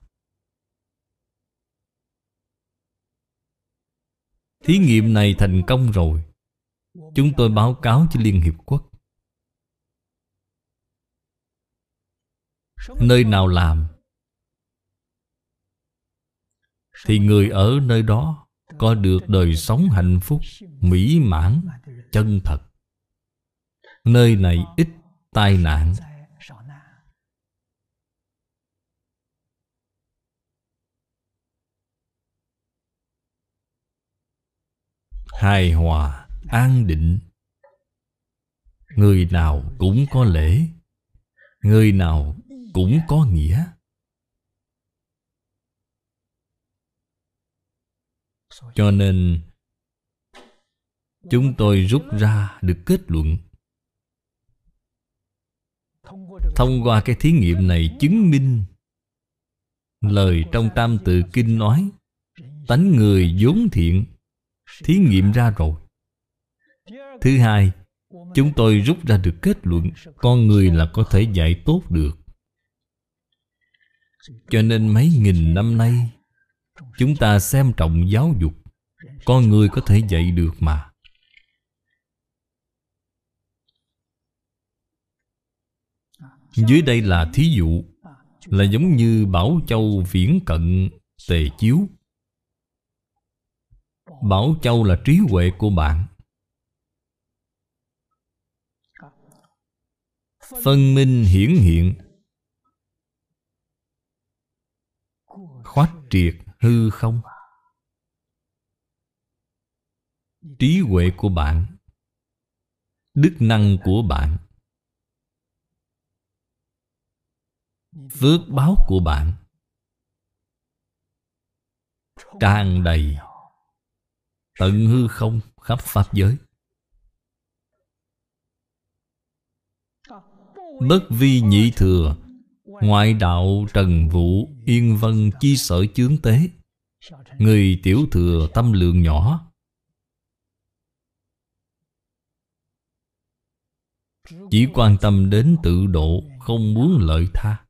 Thí nghiệm này thành công rồi. Chúng tôi báo cáo cho Liên Hiệp Quốc. Nơi nào làm? Thì người ở nơi đó. Có được đời sống hạnh phúc Mỹ mãn, Chân thật. Nơi này ít tai nạn. Hài hòa, an định. Người nào cũng có lễ, người nào cũng có nghĩa. Cho nên chúng tôi rút ra được kết luận. Thông qua cái thí nghiệm này chứng minh lời trong tam tự kinh nói tánh người vốn thiện thí nghiệm ra rồi. Thứ hai chúng tôi rút ra được kết luận con người là có thể dạy tốt được. Cho nên mấy nghìn năm nay chúng ta xem trọng giáo dục. Con người có thể dạy được mà. Dưới đây là thí dụ, là giống như bảo châu viễn cận tề chiếu. Bảo Châu là trí huệ của bạn. Phân minh hiển hiện. Khoát triệt hư không? Trí huệ của bạn, Đức năng của bạn, Phước báo của bạn Tràn đầy Tận hư không khắp Pháp giới. Bất vi nhị thừa Ngoại đạo trần vũ Yên vân chi sở chướng tế. Người tiểu thừa tâm lượng nhỏ. Chỉ quan tâm đến tự độ, Không muốn lợi tha.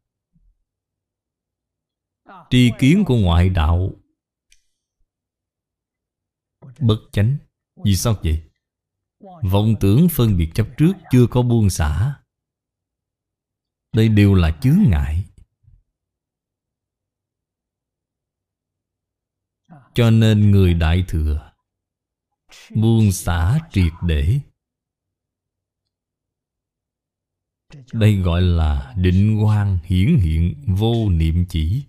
Tri kiến của ngoại đạo. Bất chánh. Vì sao vậy? Vọng tưởng phân biệt chấp trước chưa có buông xả. Đây đều là chướng ngại. Cho nên người đại thừa Buông xả triệt để. Đây gọi là định quan hiển hiện vô niệm chỉ.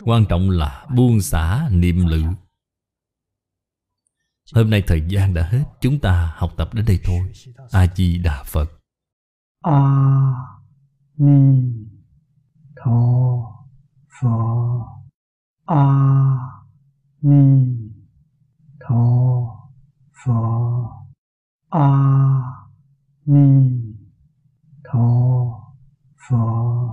Quan trọng là buông xả niệm lự. Hôm nay thời gian đã hết, Chúng ta học tập đến đây thôi. A-di-đà Phật. À. 弥陀佛阿弥陀佛阿弥陀佛。